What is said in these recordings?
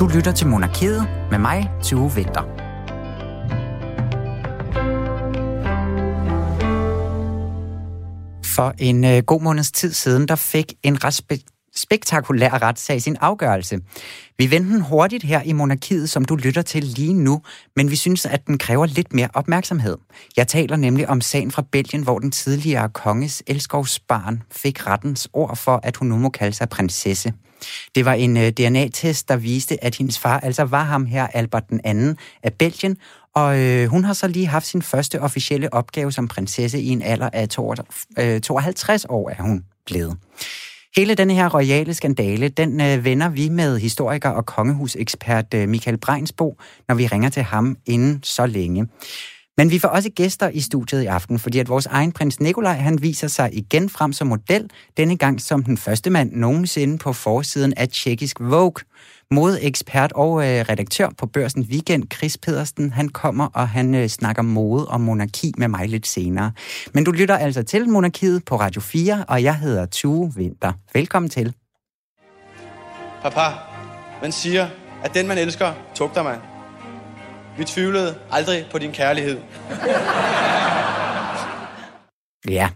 Du lytter til Monarkiet med mig, Tue Vinter. For en øh, god måneds tid siden, der fik en ret spe- spektakulær retssag sin afgørelse. Vi vendte den hurtigt her i Monarkiet, som du lytter til lige nu, men vi synes, at den kræver lidt mere opmærksomhed. Jeg taler nemlig om sagen fra Belgien, hvor den tidligere konges elskovsbarn fik rettens ord for, at hun nu må kalde sig prinsesse. Det var en øh, DNA-test, der viste, at hendes far altså var ham her, Albert den anden af Belgien, og øh, hun har så lige haft sin første officielle opgave som prinsesse i en alder af 52 øh, år, er hun blevet. Hele den her royale skandale, den øh, vender vi med historiker og kongehusekspert øh, Michael Breinsbo, når vi ringer til ham inden så længe. Men vi får også gæster i studiet i aften, fordi at vores egen prins Nikolaj, han viser sig igen frem som model, denne gang som den første mand nogensinde på forsiden af tjekkisk Vogue. Modeekspert og øh, redaktør på Børsen Weekend, Chris Pedersen, han kommer, og han øh, snakker mode og monarki med mig lidt senere. Men du lytter altså til Monarkiet på Radio 4, og jeg hedder Tue Vinter. Velkommen til. Papa, man siger, at den man elsker, tugter man. Vi tvivlede aldrig på din kærlighed. Ja,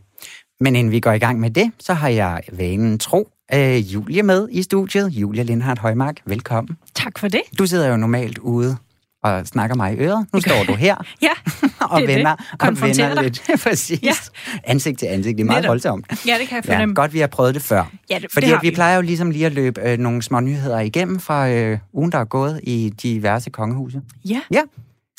men inden vi går i gang med det, så har jeg vanen tro øh, Julie med i studiet. Julie Lindhardt Højmark, velkommen. Tak for det. Du sidder jo normalt ude og snakker mig i øret. Nu står du her Ja, og er vender, det. og vender dig. lidt. Præcis. Ja. Ansigt til ansigt. Det er meget Netop. voldsomt. Ja, det kan jeg Ja, fornemme. godt, vi har prøvet det før. Ja, det- Fordi det vi vi. plejer jo ligesom lige at løbe øh, nogle små nyheder igennem fra øh, ugen, der er gået i diverse kongehuse. Ja, Ja.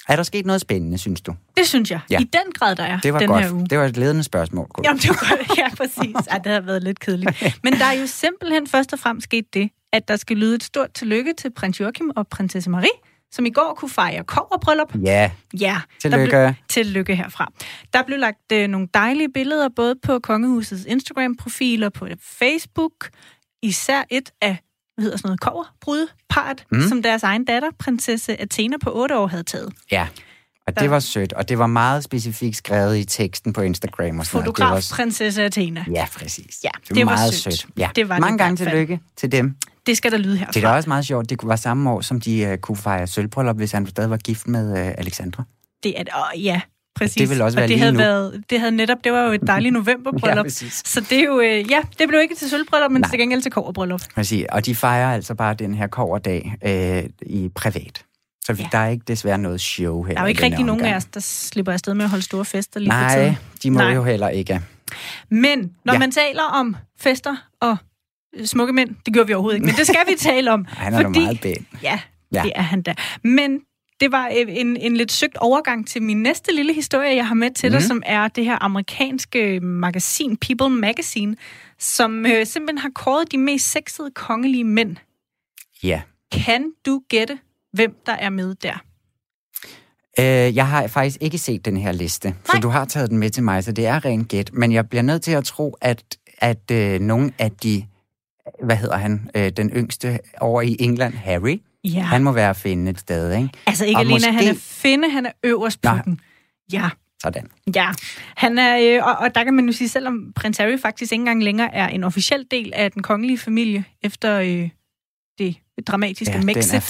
Er der sket noget spændende, synes du? det synes jeg. Ja. I den grad, der er Det var den godt. her uge. Det var et ledende spørgsmål. Godt. Jamen, det var godt. Ja, præcis. Ej, det har været lidt kedeligt. Men der er jo simpelthen først og fremmest sket det, at der skal lyde et stort tillykke til prins Joachim og prinsesse Marie, som i går kunne fejre koverbryllup. Ja, Ja, Tillykke. Der blev, tillykke herfra. Der blev lagt øh, nogle dejlige billeder, både på Kongehusets Instagram-profil og på Facebook. Især et af, hvad hedder sådan noget, koverbrudeparret, Mm. som deres egen datter, prinsesse Athena på 8 år, havde taget. ja. Og det var sødt, og det var meget specifikt skrevet i teksten på Instagram og sådan. Fotograf Det var, prinsesse Athena. Ja, præcis. Ja, det var, det var meget sødt. sødt. Ja. Det var det Mange i gange tillykke til dem. Det skal der lyde herfra. Det er også meget sjovt. Det var samme år, som de uh, kunne fejre sølvbryllup, hvis han stadig var gift med uh, Alexandra. Det er. Åh, ja, præcis. Det vil også være og det havde nu. Været, det havde netop, det var jo et dejligt novemberbryllup. Ja, præcis. så det er jo, øh, ja, det blev ikke til sølvbryllup, men Nej. til gengæld til koverbryllup. Præcis. Og de fejrer altså bare den her koverdag øh, i privat. Så ja. Der er ikke desværre noget show her. Der er jo ikke rigtig nogen af os, der slipper afsted med at holde store fester lige for Nej, tiden. de må Nej. jo heller ikke. Men når Ja. man taler om fester og smukke mænd, det gør vi overhovedet ikke, men det skal vi tale om. Han er da meget pæn. Ja, Ja. det er han da. Men det var øh, en, en lidt søgt overgang til min næste lille historie, jeg har med til dig, Mhm. som er det her amerikanske magasin, People Magazine, som øh, simpelthen har kåret de mest sexede kongelige mænd. Ja. Kan du gætte, hvem der er med der? Øh, jeg har faktisk ikke set den her liste, så Nej. du har taget den med til mig, så det er rent gæt. Men jeg bliver nødt til at tro, at, at øh, nogle af de, hvad hedder han, øh, den yngste over i England, Harry, Ja, han må være at finde et sted, ikke? altså ikke og alene, måske... han er finde, han er øverst på Nej. den. Ja, Sådan. Ja, han er, øh, og, og der kan man jo sige, selvom prins Harry faktisk ikke engang længere er en officiel del af den kongelige familie, efter øh, det dramatiske Ja, Mexit,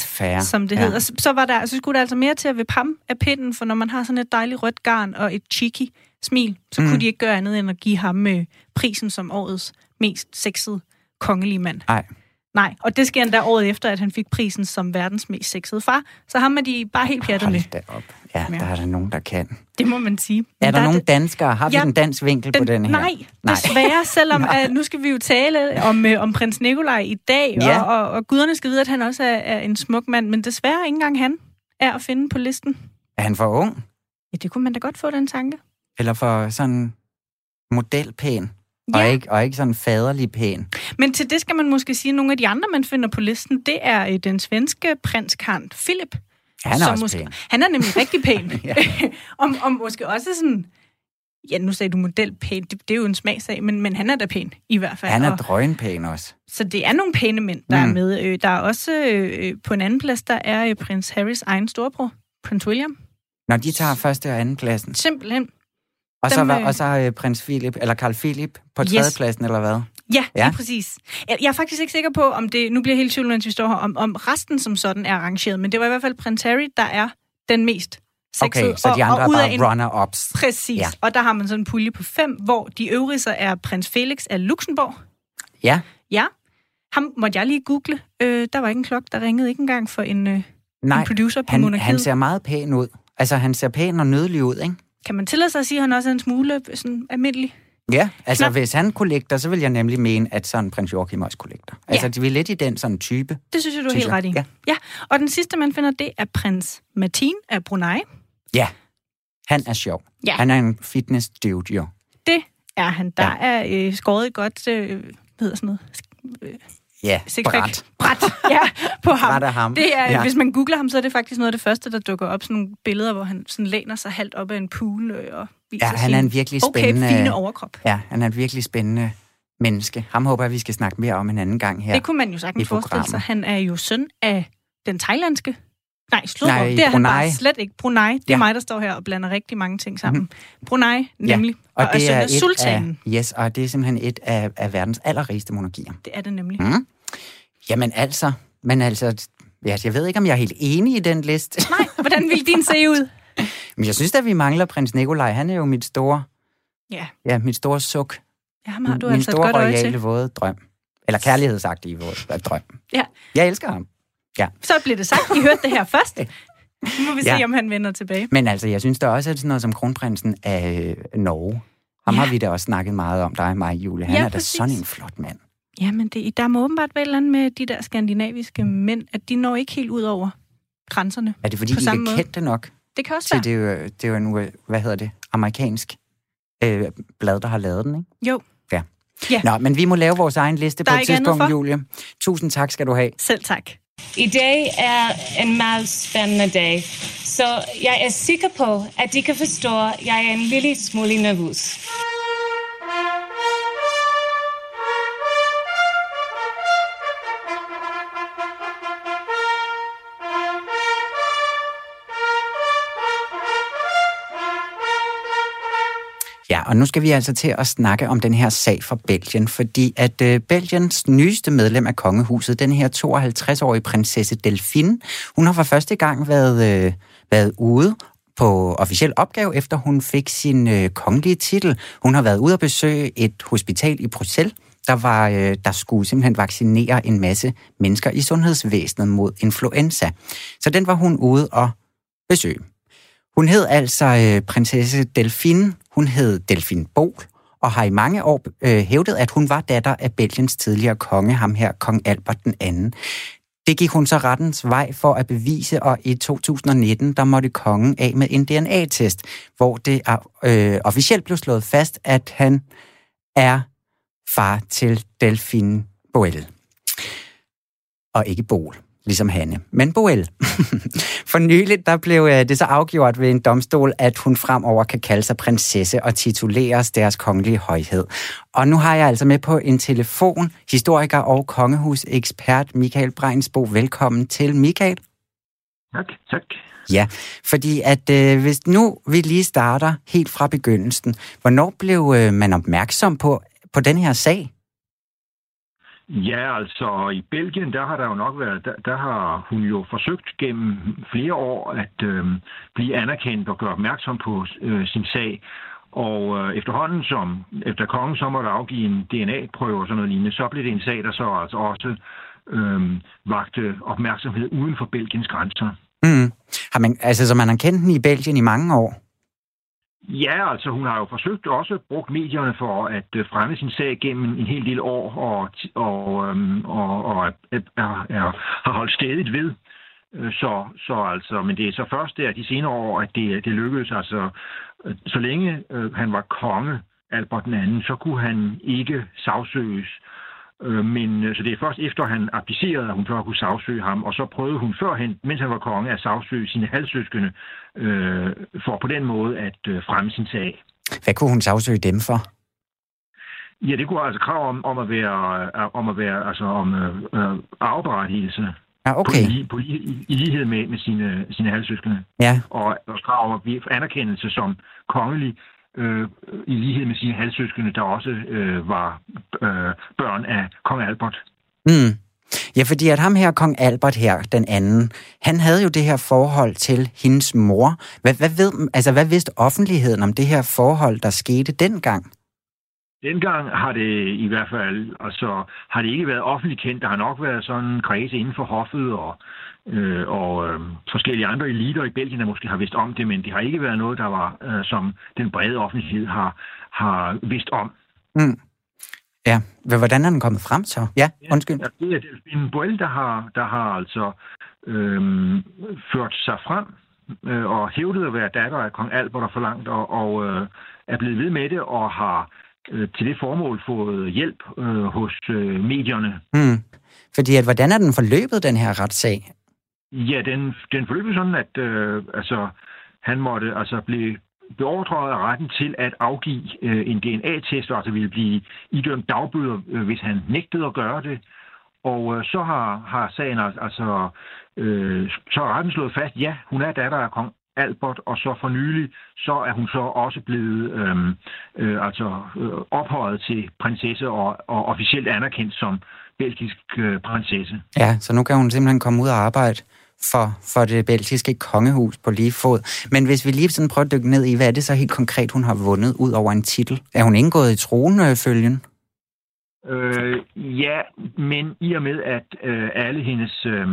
som det Ja. hedder, så, så, var der, så skulle der altså mere til at vippe ham af pinden, for når man har sådan et dejligt rødt garn og et cheeky smil, så mm. kunne de ikke gøre andet end at give ham øh, prisen som årets mest sexede kongelige mand. Nej. Nej, og det sker endda året efter, at han fik prisen som verdens mest sexede far. Så ham er de bare helt pjattet med. Da op. Ja, Ja. der er der nogen, der kan. Det må man sige. Er der, er nogen det- danskere? Har vi Ja, en dansk vinkel på den her? Nej, desværre, selvom at nu skal vi jo tale om, øh, om prins Nikolaj i dag, Ja. og, og, og guderne skal vide, at han også er, er en smuk mand, men desværre ikke engang han er at finde på listen. Er han for ung? Ja, det kunne man da godt få, den tanke. Eller for sådan modelpæn? Og, Ja. ikke, og ikke sådan faderlig pæn? Men til det skal man måske sige, at nogle af de andre, man finder på listen, det er øh, den svenske prins Karl Philip. Han er også måske, pæn. Han er nemlig rigtig pæn. Ja. om, om måske også sådan... Ja, nu sagde du modelpæn, det, det er jo en smagsag, men, men han er da pæn, i hvert fald. Han er Og- drønpæn også. Så det er nogle pæne mænd, der mm. Er med. Øh, Der er også øh, på en anden plads, der er øh, prins Harrys egen storbror, prins William. Når de tager første og anden pladsen. Simpelthen. Og så, var, øh, og så øh, prins Philip, eller Carl Philip på Yes. tredjepladsen, eller hvad? Ja, Ja. ja. præcis. Jeg, jeg er faktisk ikke sikker på, om det... Nu bliver helt tvivl, mens vi står her, om, om resten som sådan er arrangeret, men det var i hvert fald Prince Harry, der er den mest sexede. Okay, så de andre og, er og af bare en, runner-ups. Præcis. Ja. Og der har man sådan en pulje på fem, hvor de øvrige så er prins Felix af Luxembourg. Ja, Ja. Ham måtte jeg lige google. Øh, der var ikke en klokke, der ringede ikke engang for en, øh, nej, en producer på han, monarkiet. han ser meget pæn ud. Altså, han ser pæn og nødelig ud, ikke? Kan man tillade sig at sige, at han også er en smule øh, sådan, almindelig? Ja, altså Knap. hvis han kollekter, så vil jeg nemlig mene, at sådan prins Joachim også kollekter. Altså, de er lidt i den sådan type. Det synes jeg, du er helt jeg. ret i. Ja. ja. Og den sidste, man finder, det er prins Martin af Brunei. Ja, han er sjov. Ja. Han er en fitness dude, jo. Det er han. Der Ja. ja. er øh, skåret et godt, øh, hvad hedder sådan noget, Ja, sixpack. bræt. Bræt, ja, på ham. Bræt af ham. Det er, Ja. Hvis man googler ham, så er det faktisk noget af det første, der dukker op. Sådan nogle billeder, hvor han sådan læner sig halvt op af en pool øh, og viser Ja, han er en virkelig okay, spændende... fine overkrop. Ja, han er et virkelig spændende menneske. Ham håber jeg, vi skal snakke mere om en anden gang her. Det kunne man jo sagtens forestille sig. Han er jo søn af den thailandske... Nej, slå Nej, det er han Brunei. bare slet ikke. Brunei, det er Ja. ja. mig, der står her og blander rigtig mange ting sammen. Mm-hmm. Brunei, nemlig. og er det søn er et sultanen. af, yes, og det er simpelthen et af, af verdens allerrigeste monarkier. Det er det nemlig. Mm. Jamen altså, men altså, ja, jeg ved ikke, om jeg er helt enig i den liste. Nej, hvordan vil din se ud? Men jeg synes at vi mangler prins Nikolaj. Han er jo mit store, Ja, ja, mit store suk. ja ham har du min altså et store godt øje til. våde drøm. Eller kærlighedsagtige våde drøm. Ja. Jeg elsker ham. Så blev det sagt. I hørte det her først. Nu må vi Ja. se, om han vender tilbage. Men altså, jeg synes der også, at sådan noget som kronprinsen af Norge, ham Ja. har vi da også snakket meget om, dig og mig, Julie. Han Ja, er da præcis. sådan en flot mand. Jamen, det, der må åbenbart være andet med de der skandinaviske mænd, at de når ikke helt ud over grænserne. Er det fordi, de ikke er kendte nok Det kan også til, være. det, er jo- det er jo en, hvad hedder det, amerikansk øh, blad, der har lavet den, ikke? Jo, Nå, men vi må lave vores egen liste Der på er et tidspunkt. Julie. Tusind tak skal du have. selv tak. I dag er en meget spændende dag, så jeg er sikker på, at de kan forstå, at jeg er en lille smule nervøs. Ja, og nu skal vi altså til at snakke om den her sag fra Belgien, fordi at øh, Belgiens nyeste medlem af kongehuset, den her 52-årige prinsesse Delphine, hun har for første gang været, øh, været ude på officiel opgave, efter hun fik sin øh, kongelige titel. Hun har været ude at besøge et hospital i Bruxelles, der, var, øh, der skulle simpelthen vaccinere en masse mennesker i sundhedsvæsenet mod influenza. Så den var hun ude og besøge. Hun hed altså øh, prinsesse Delphine. Hun hed Delphine Bol, og har i mange år øh, hævdet, at hun var datter af Belgiens tidligere konge, ham her, kong Albert den anden. Det gik hun så rettens vej for at bevise, og i 2019, der måtte kongen af med en DNA-test, hvor det er, øh, officielt blev slået fast, at han er far til Delphine Boel. Og ikke Bol, ligesom Hanne, men Boel. For nyligt der blev øh, det så afgjort ved en domstol, at hun fremover kan kalde sig prinsesse og tituleres deres kongelige højhed. Og nu har jeg altså med på en telefon historiker og kongehusekspert Michael Breinsbo. Velkommen til, Michael. Tak, tak. Ja, fordi at øh, hvis nu vi lige starter helt fra begyndelsen, hvornår blev øh, man opmærksom på, på den her sag? Ja, altså i Belgien, der har der jo nok været, der, der har hun jo forsøgt gennem flere år at øh, blive anerkendt og gøre opmærksom på øh, sin sag. Og øh, efterhånden som, efter kongen så måtte afgive en DNA-prøve og sådan noget lignende, så blev det en sag, der så altså også øh, vagte opmærksomhed uden for Belgiens grænser. Mm. Har man, altså, så man har kendt den i Belgien i mange år? Ja, altså hun har jo forsøgt også brugt medierne for at øh, fremme sin sag gennem en hel del år, og, og, øhm, og, og er, er, er, har holdt stedigt ved. Øh, så, så altså, men det er så først der de senere år, at det, det lykkedes. Altså, øh, så længe øh, han var konge, Albert II, så kunne han ikke sagsøges. Øh, Men øh, så det er først efter han abdicerede, at hun så kunne sagsøge ham, og så prøvede hun førhen, mens han var konge, at sagsøge sine halvsøskende, øh, for på den måde at øh, fremme sin sag. Hvad kunne hun sagsøge dem for? Ja, det kunne altså krav om, om at være, øh, om at være, altså om øh, øh, arveberettigelse Ja, på, okay. på lige, i, i lighed med, med sine, sine halvsøskende, Ja, og også krav om at blive anerkendelse som kongelig øh, i lighed med sine halvsøskende, der også øh, var øh, børn af kong Albert. Mm. Ja, fordi at ham her, kong Albert her, den anden, han havde jo det her forhold til hendes mor. Hvad, hvad, ved, altså, hvad vidste offentligheden om det her forhold, der skete dengang? Dengang har det i hvert fald, altså, har det ikke været offentligt kendt. Der har nok været sådan kredse inden for hoffet og, øh, og øh, forskellige andre eliter i Belgien, der måske har vidst om det, men det har ikke været noget, der var, øh, som den brede offentlighed har, har vidst om. Mm. Ja, hvordan er den kommet frem så? Ja, undskyld. Ja, det er Delphine Boel, der har, der har altså øhm, ført sig frem øh, og hævdet at være datter af kong Albert og forlangt, og, og øh, er blevet ved med det og har øh, til det formål fået hjælp øh, hos øh, medierne. Mm. Fordi at, hvordan er den forløbet, den her retssag? Ja, den, den forløb sådan, at øh, altså, han måtte altså blive beordret af retten til at afgive øh, en DNA-test, og altså ville blive idømt dagbøder, øh, hvis han nægtede at gøre det. Og øh, så har, har sagen altså, øh, så har retten slået fast, ja, hun er datter af kong Albert, og så for nylig, så er hun så også blevet øh, øh, altså, øh, ophøjet til prinsesse og, og officielt anerkendt som belgisk øh, prinsesse. Ja, så nu kan hun simpelthen komme ud og arbejde for, for det belgiske kongehus på lige fod. Men hvis vi lige sådan prøver at dykke ned i, hvad er det så helt konkret, hun har vundet ud over en titel? Er hun indgået i tronfølgen? Øh, ja, men i og med, at øh, alle hendes øh,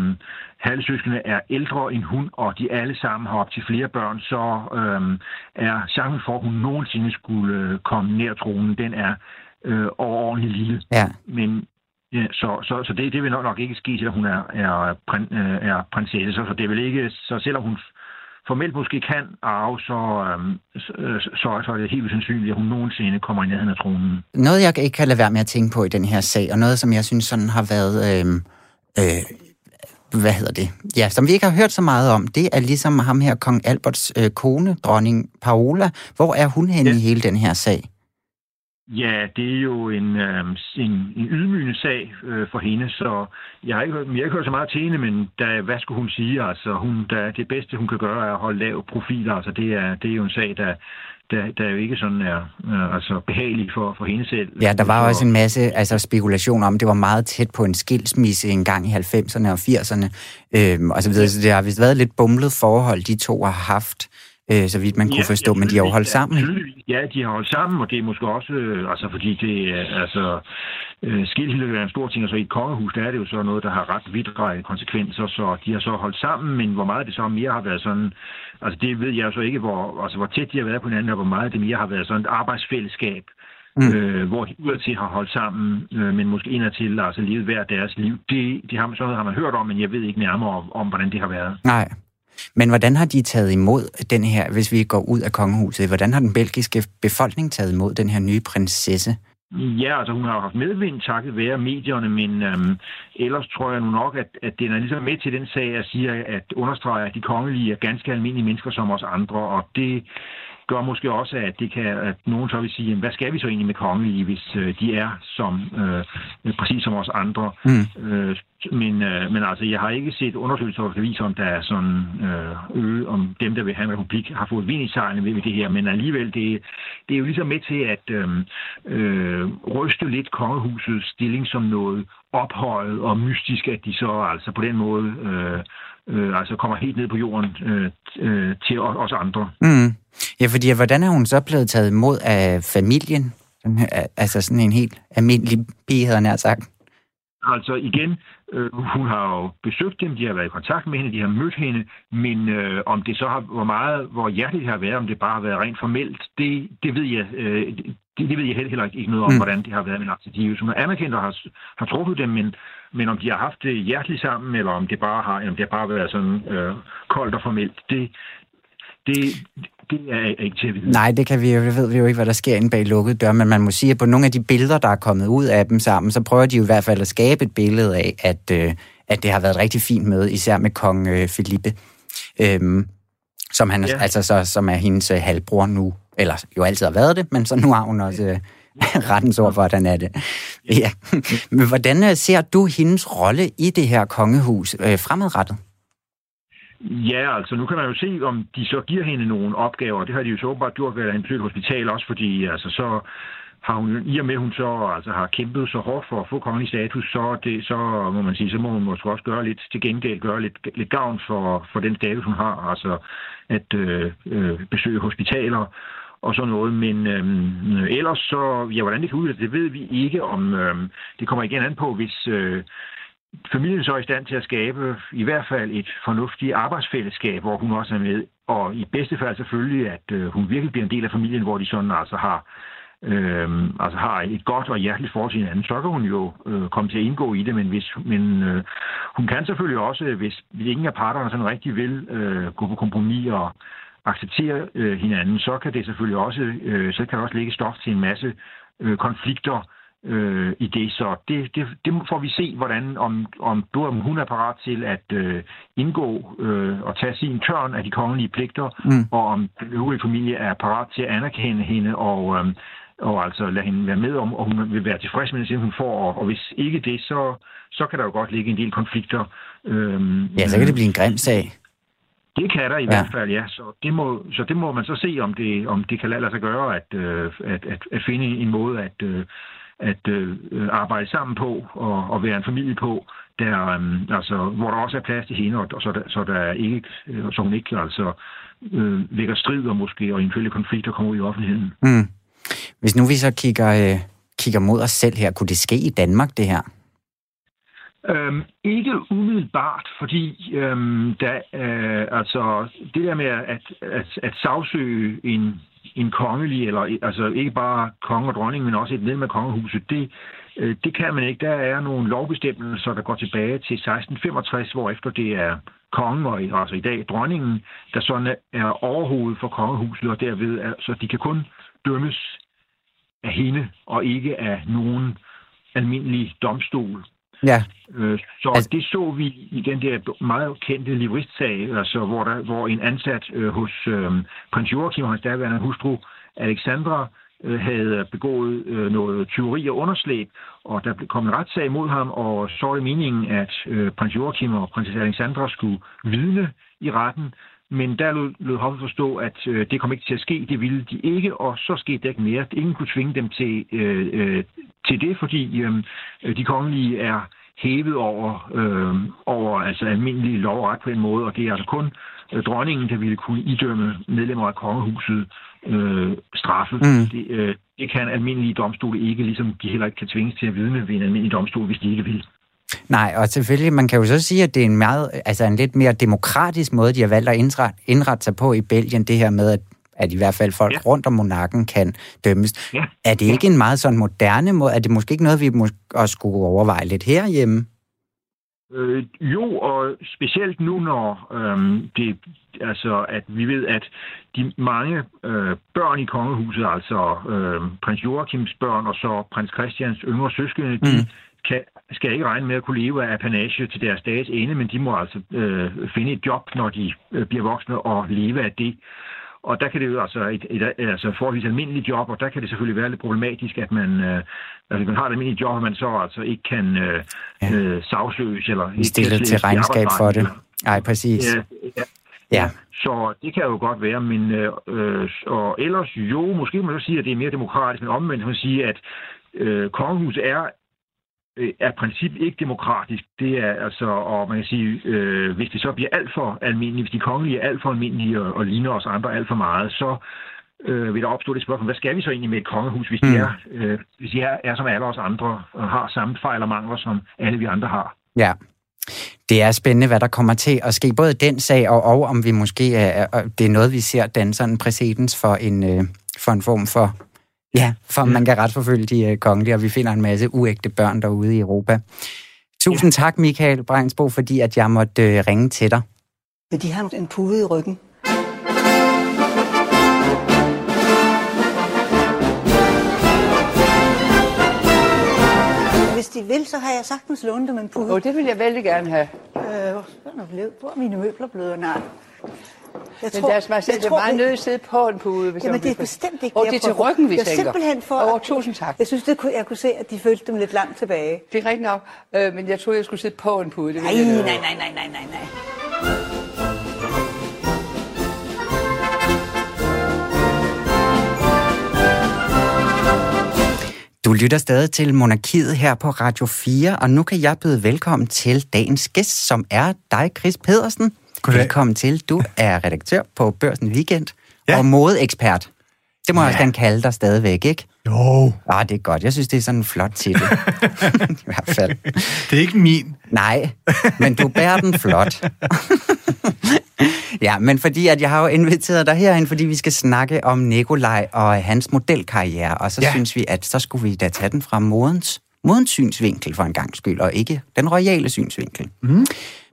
halvsøskende er ældre end hun, og de alle sammen har op til flere børn, så øh, er chancen for, at hun nogensinde skulle øh, komme nær tronen, den er øh, overordentligt lille. Ja. Men Ja, så, så, så det, det vil nok, nok ikke ske, at hun er, er, prin, øh, er prinsesse. Så, så det vil ikke, så selvom hun formelt måske kan arve, så, øhm, så, så er det helt sandsynligt, at hun nogensinde kommer i nærheden af tronen. Noget, jeg ikke kan lade være med at tænke på i den her sag, og noget, som jeg synes sådan har været... Øh, øh, hvad hedder det? Ja, som vi ikke har hørt så meget om, det er ligesom ham her, kong Alberts øh, kone, dronning Paola. Hvor er hun henne ja. i hele den her sag? Ja, det er jo en, øh, en, en ydmygende sag øh, for hende, så jeg har, ikke, jeg har ikke hørt så meget til hende, men da, hvad skulle hun sige? Altså, hun, da, det bedste, hun kan gøre, er at holde lav profil. Altså, det er, det er jo en sag, der, der, der jo ikke sådan er øh, altså behagelig for, for hende selv. Ja, der var også en masse altså, spekulation om, det var meget tæt på en skilsmisse en gang i 90'erne og 80'erne. Øh, og så videre. Så det har vist været lidt bumlet forhold, de to har haft øh, så vidt man kunne ja, forstå, ja, men de har jo holdt sammen. Ja, de har holdt sammen, og det er måske også, øh, altså fordi det er, altså, øh, skilsmisse er en stor ting, og så i et kongehus, der er det jo så noget, der har ret vidtrækkende konsekvenser, så de har så holdt sammen, men hvor meget det så mere har været sådan, altså det ved jeg jo så ikke, hvor, altså, hvor tæt de har været på hinanden, og hvor meget det mere har været sådan et arbejdsfællesskab, Mm. Øh, hvor de udadtil har holdt sammen, øh, men måske indadtil altså levet hver deres liv. Det, det har, sådan noget har man hørt om, men jeg ved ikke nærmere om, om hvordan det har været. Nej, men hvordan har de taget imod den her, hvis vi går ud af kongehuset, hvordan har den belgiske befolkning taget imod den her nye prinsesse? Ja, altså hun har jo haft medvind takket være medierne, men øhm, ellers tror jeg nu nok, at, at den er ligesom med til den sag at siger, at understreger, at de kongelige er ganske almindelige mennesker som os andre, og det gør måske også, at, det kan, at nogen så vil sige, hvad skal vi så egentlig med kongelige, hvis øh, de er som øh, præcis som os andre. Mm. Øh, men, øh, men altså, jeg har ikke set undersøgelser, der viser, om der er sådan øh, øge, om dem, der vil have en republik, har fået vind i sejlene ved det her. Men alligevel, det, det er jo ligesom med til at øh, øh, ryste lidt kongehusets stilling som noget ophøjet og mystisk, at de så altså på den måde øh, øh, altså kommer helt ned på jorden øh, øh, til os andre. Mm. Ja, fordi hvordan er hun så blevet taget imod af familien? Altså sådan en helt almindelig pige, havde han sagt. Altså igen, øh, hun har jo besøgt dem, de har været i kontakt med hende, de har mødt hende, men øh, om det så har, hvor meget, hvor hjerteligt det har været, om det bare har været rent formelt, det, det ved jeg, øh, det, det ved jeg heller ikke, ikke noget om, mm. hvordan det har været. Men altså, de er jo som anerkendt og har, har truffet dem, men, men om de har haft det hjerteligt sammen, eller om det bare har, om det har bare været sådan øh, koldt og formelt, det, det, det er ikke til at vide. Nej, det kan vi jo, det ved vi jo ikke, hvad der sker inde bag lukkede dør, men man må sige, at på nogle af de billeder, der er kommet ud af dem sammen, så prøver de jo i hvert fald at skabe et billede af, at, øh, at det har været et rigtig fint møde, især med kong øh, Felipe, øhm, som, han, ja. altså, så, som er hendes øh, halvbror nu, eller jo altid har været det, men så nu har hun også øh, rettens ord for, at han er det. Ja. Men hvordan øh, ser du hendes rolle i det her kongehus øh, fremadrettet? Ja, altså nu kan man jo se, om de så giver hende nogle opgaver. Det har de jo så åbenbart gjort ved at hende et hospital også, fordi altså, så har hun, i og med, hun så altså, har kæmpet så hårdt for at få kongelig status, så, det, så må man sige, så må hun måske også gøre lidt til gengæld, gøre lidt, lidt gavn for, for den status, hun har, altså at øh, øh, besøge hospitaler og sådan noget. Men øhm, ellers så, ja, hvordan det kan udvikle det ved vi ikke, om øhm, det kommer igen an på, hvis øh, familien så er i stand til at skabe i hvert fald et fornuftigt arbejdsfællesskab, hvor hun også er med, og i bedste fald selvfølgelig, at øh, hun virkelig bliver en del af familien, hvor de sådan altså har øh, altså har et godt og hjerteligt forhold til hinanden, så kan hun jo øh, komme til at indgå i det, men, hvis, men øh, hun kan selvfølgelig også, hvis, hvis ingen af parterne sådan rigtig vil øh, gå på kompromis og acceptere øh, hinanden, så kan det selvfølgelig også, øh, så kan det også lægge stof til en masse øh, konflikter øh, i det. Så det, det, det får vi se, hvordan om, om, om hun er parat til at øh, indgå øh, og tage sin tørn af de kongelige pligter, mm. og om den øvrige familie er parat til at anerkende hende og, øh, og altså lade hende være med om, og hun vil være tilfreds med det, hun får, og, og hvis ikke det, så, så kan der jo godt ligge en del konflikter. Øhm, ja, så kan det blive en grim sag. Det kan der i ja. hvert fald, ja. Så det, må, så det må man så se, om det, om det kan lade sig gøre, at, øh, at, at, at finde en måde at, øh, at øh, arbejde sammen på og, og være en familie på, der, øh, altså, hvor der også er plads til hende, og, og så, der, så, der ikke, så hun ikke altså, øh, vækker strid og måske og eventuelle konflikter kommer ud i offentligheden. Mm. Hvis nu vi så kigger, øh, kigger mod os selv her, kunne det ske i Danmark, det her? Øhm, ikke umiddelbart, fordi øhm, der, øh, altså, det der med at, at, at sagsøge en, en kongelig, eller altså ikke bare konge og dronning, men også et medlem af kongehuset, det, øh, det kan man ikke. Der er nogle lovbestemmelser, der går tilbage til 1665, hvor efter det er kongen, og altså i dag dronningen, der sådan er overhovedet for kongehuset, og derved, altså de kan kun dømmes af hende, og ikke af nogen almindelig domstol. Ja. Øh, så altså... det så vi i den der meget kendte livristsag, altså, hvor, der, hvor en ansat øh, hos øh, prins Joachim og hans daværende hustru Alexandra øh, havde begået øh, noget tyveri og underslæb, og der kom en retssag imod ham, og så var det meningen, at øh, prins Joachim og prinsesse Alexandra skulle vidne i retten, men der lød, lød hoffet forstå, at øh, det kom ikke til at ske, det ville de ikke, og så skete det ikke mere. Ingen kunne tvinge dem til, øh, øh, til det, fordi øh, de kongelige er hævet over, øh, over altså almindelig lov og ret på en måde, og det er altså kun øh, dronningen, der ville kunne idømme medlemmer af kongehuset øh, straffe. Mm. Det, øh, det kan almindelige domstole ikke, ligesom de heller ikke kan tvinges til at vidne ved en almindelig domstol, hvis de ikke vil. Nej, og selvfølgelig, man kan jo så sige, at det er en, meget, altså en lidt mere demokratisk måde, de har valgt at indrette, indrette sig på i Belgien, det her med, at at i hvert fald folk ja. rundt om monarken kan dømmes. Ja. Er det ikke ja. en meget sådan moderne måde? Er det måske ikke noget, vi mås- også skulle overveje lidt herhjemme? Øh, jo, og specielt nu, når øhm, det, altså, at vi ved, at de mange øh, børn i kongehuset, altså øh, prins Joachims børn og så prins Christians yngre søskende, mm. de kan, skal ikke regne med at kunne leve af apanage til deres dages ende, men de må altså øh, finde et job, når de øh, bliver voksne og leve af det. Og der kan det jo altså et, et, et altså forholdsvis almindeligt job, og der kan det selvfølgelig være lidt problematisk, at man, øh, altså man har et almindeligt job, og man så altså ikke kan øh, ja. øh, sagsøges eller ikke stillet til regnskab for det. Nej, præcis. Ja, ja. Ja. Så det kan jo godt være, men øh, øh og ellers jo, måske man jo sige, at det er mere demokratisk, men omvendt man sige, at øh, kongehuset er er princip ikke demokratisk. Det er altså, og man kan sige, øh, hvis det så bliver alt for almindeligt, hvis de kongelige er alt for almindelige og, og ligner os andre alt for meget, så øh, vil der opstå det spørgsmål, hvad skal vi så egentlig med et kongehus, hvis de, mm. er, øh, hvis de er, er som alle os andre og har samme fejl og mangler, som alle vi andre har? Ja. Det er spændende, hvad der kommer til at ske. Både den sag, og, og om vi måske er, det er noget, vi ser danne sådan en præcedens for en, øh, for en form for Ja, for man kan retsforfølge de uh, kongelige, og vi finder en masse uægte børn derude i Europa. Tusind ja. tak, Michael Breinsbo, fordi at jeg måtte uh, ringe til dig. De har en pude i ryggen. Hvis de vil, så har jeg sagtens lånt dem en pude. Oh, det vil jeg vældig gerne have. Øh, hvor er mine møbler blevet? Nej. Jeg tror, men deres Marcel, jeg det var nødt til at sidde på en pude. Hvis jamen, det er bestemt ikke og det. Er til ryggen, vi jeg tænker. simpelthen for... Over tusind tak. Jeg synes, det kunne, jeg kunne se, at de følte dem lidt langt tilbage. Det er rigtigt nok, øh, men jeg troede, jeg skulle sidde på en pude. Det nej, nej, nej, nej, nej, nej, nej. Du lytter stadig til Monarkiet her på Radio 4, og nu kan jeg byde velkommen til dagens gæst, som er dig, Chris Pedersen. Goddag. Velkommen til. Du er redaktør på Børsen Weekend Ja. og modeekspert. Det må jeg Ja. også gerne kalde dig stadigvæk, ikke? Jo, Ah, det er godt. Jeg synes, det er sådan en flot titel. I hvert fald. det er ikke min. Nej, men du bærer den flot. ja, men fordi at jeg har jo inviteret dig herind, fordi vi skal snakke om Nikolaj og hans modelkarriere, og så. Ja. synes vi, at så skulle vi da tage den fra modens, modens synsvinkel for en gang skyld, og ikke den royale synsvinkel. Mm.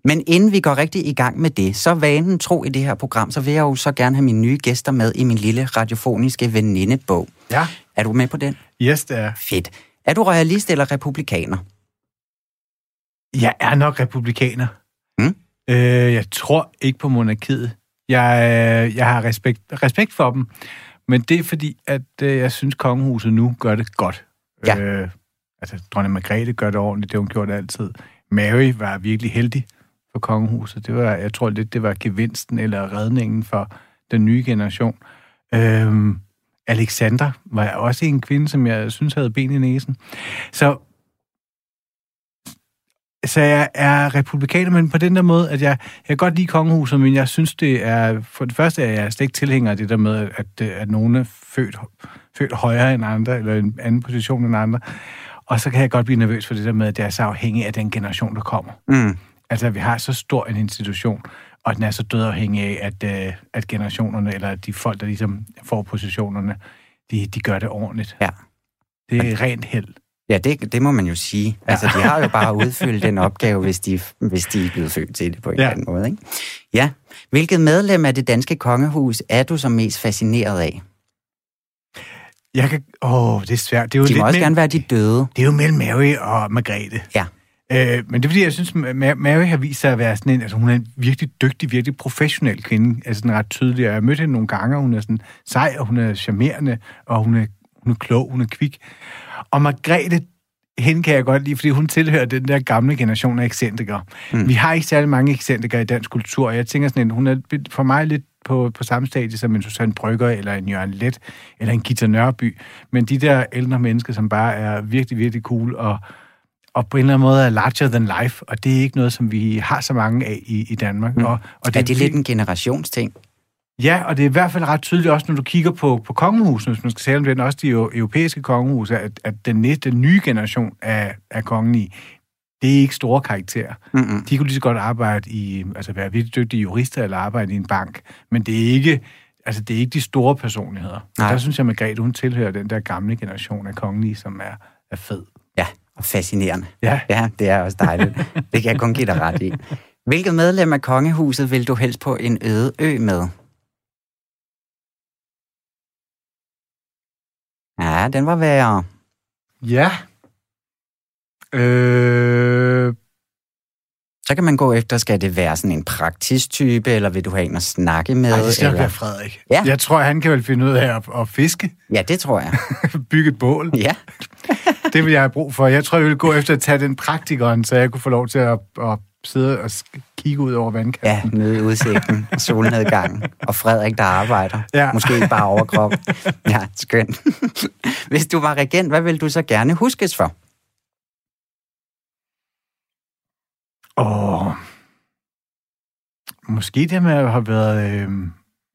Men inden vi går rigtig i gang med det, så vanen tro i det her program, så vil jeg jo så gerne have mine nye gæster med i min lille radiofoniske venindebog. Ja. Er du med på den? Yes, det er. Fedt. Er du royalist eller republikaner? Jeg er nok republikaner. Mm. Øh, jeg tror ikke på monarkiet. Jeg, øh, jeg har respekt, respekt for dem, men det er fordi, at øh, jeg synes, kongehuset nu gør det godt. Ja. Øh, altså, dronning Margrethe gør det ordentligt, det har hun gjort altid. Mary var virkelig heldig på kongehuset. Det var, jeg tror lidt, det var gevinsten eller redningen for den nye generation. Øhm, Alexander var også en kvinde, som jeg synes havde ben i næsen. Så så jeg er republikaner, men på den der måde, at jeg, jeg kan godt lide kongehuset, men jeg synes, det er... For det første er jeg slet ikke tilhænger af det der med, at, at nogen er født, født højere end andre, eller en anden position end andre. Og så kan jeg godt blive nervøs for det der med, at det er så afhængig af den generation, der kommer. Mm. Altså, vi har så stor en institution, og den er så død afhængig af, at, øh, at generationerne, eller de folk, der ligesom får positionerne, de, de gør det ordentligt. Ja. Det er rent held. Ja, det, det må man jo sige. Altså, de har jo bare udfyldt den opgave, hvis de, hvis de er blevet født til det på en Ja. eller anden måde. Ikke? Ja. Hvilket medlem af det danske kongehus er du så mest fascineret af? Jeg kan... Åh, det er svært. Det er jo De lidt må også mellem- gerne være de døde. Det er jo mellem Mary og Margrethe. Ja. Øh, men det er fordi, jeg synes, Ma- Mary har vist sig at være sådan en, altså hun er en virkelig dygtig, virkelig professionel kvinde, altså sådan ret tydelig. Jeg har mødt hende nogle gange, og hun er sådan sej, og hun er charmerende, og hun er, hun er klog, hun er kvik. Og Margrethe, hende kan jeg godt lide, fordi hun tilhører den der gamle generation af ekscentrikere. Mm. Vi har ikke særlig mange ekscentrikere i dansk kultur, og jeg tænker sådan, at hun er for mig lidt på, på samme stadie som en Susanne Brygger, eller en Jørgen Let, eller en Gita Nørby. Men de der ældre mennesker, som bare er virkelig, virkelig cool, og, og på en eller anden måde er larger than life, og det er ikke noget, som vi har så mange af i, i Danmark. Mm. Og, og Er det lidt en generationsting? Ja, og det er i hvert fald ret tydeligt også, når du kigger på, på kongehuset, hvis man skal tale om den, også de eu- europæiske kongehus, at, at den næste nye generation af, af kongelige, det er ikke store karakterer. Mm-mm. De kunne lige så godt arbejde i, altså være virkelig dygtige jurister eller arbejde i en bank, men det er ikke, altså det er ikke de store personligheder. Nej. Der synes jeg, Margrethe, hun tilhører den der gamle generation af kongelige, som er, er fed. Og fascinerende. Ja. Ja, det er også dejligt. Det kan jeg kun give dig ret i. Hvilket medlem af kongehuset vil du helst på en øde ø med? Ja, den var værre. Ja. Øh, Så kan man gå efter, skal det være sådan en praktisk type, eller vil du have en at snakke med? ej, det skal eller... være Frederik. Ja. Jeg tror, han kan vel finde ud af at, at fiske, Ja, det tror jeg. bygge et bål. Ja, Det vil jeg have brug for. Jeg tror, jeg vil gå efter at tage den praktikeren, så jeg kunne få lov til at, at sidde og kigge ud over vandkanten. ja nede i udsigten, solnedgangen, og Frederik, der arbejder. Ja. Måske bare overkrop. Ja, skønt. Hvis du var regent, hvad vil du så gerne huskes for? Og måske det med at have været, øh,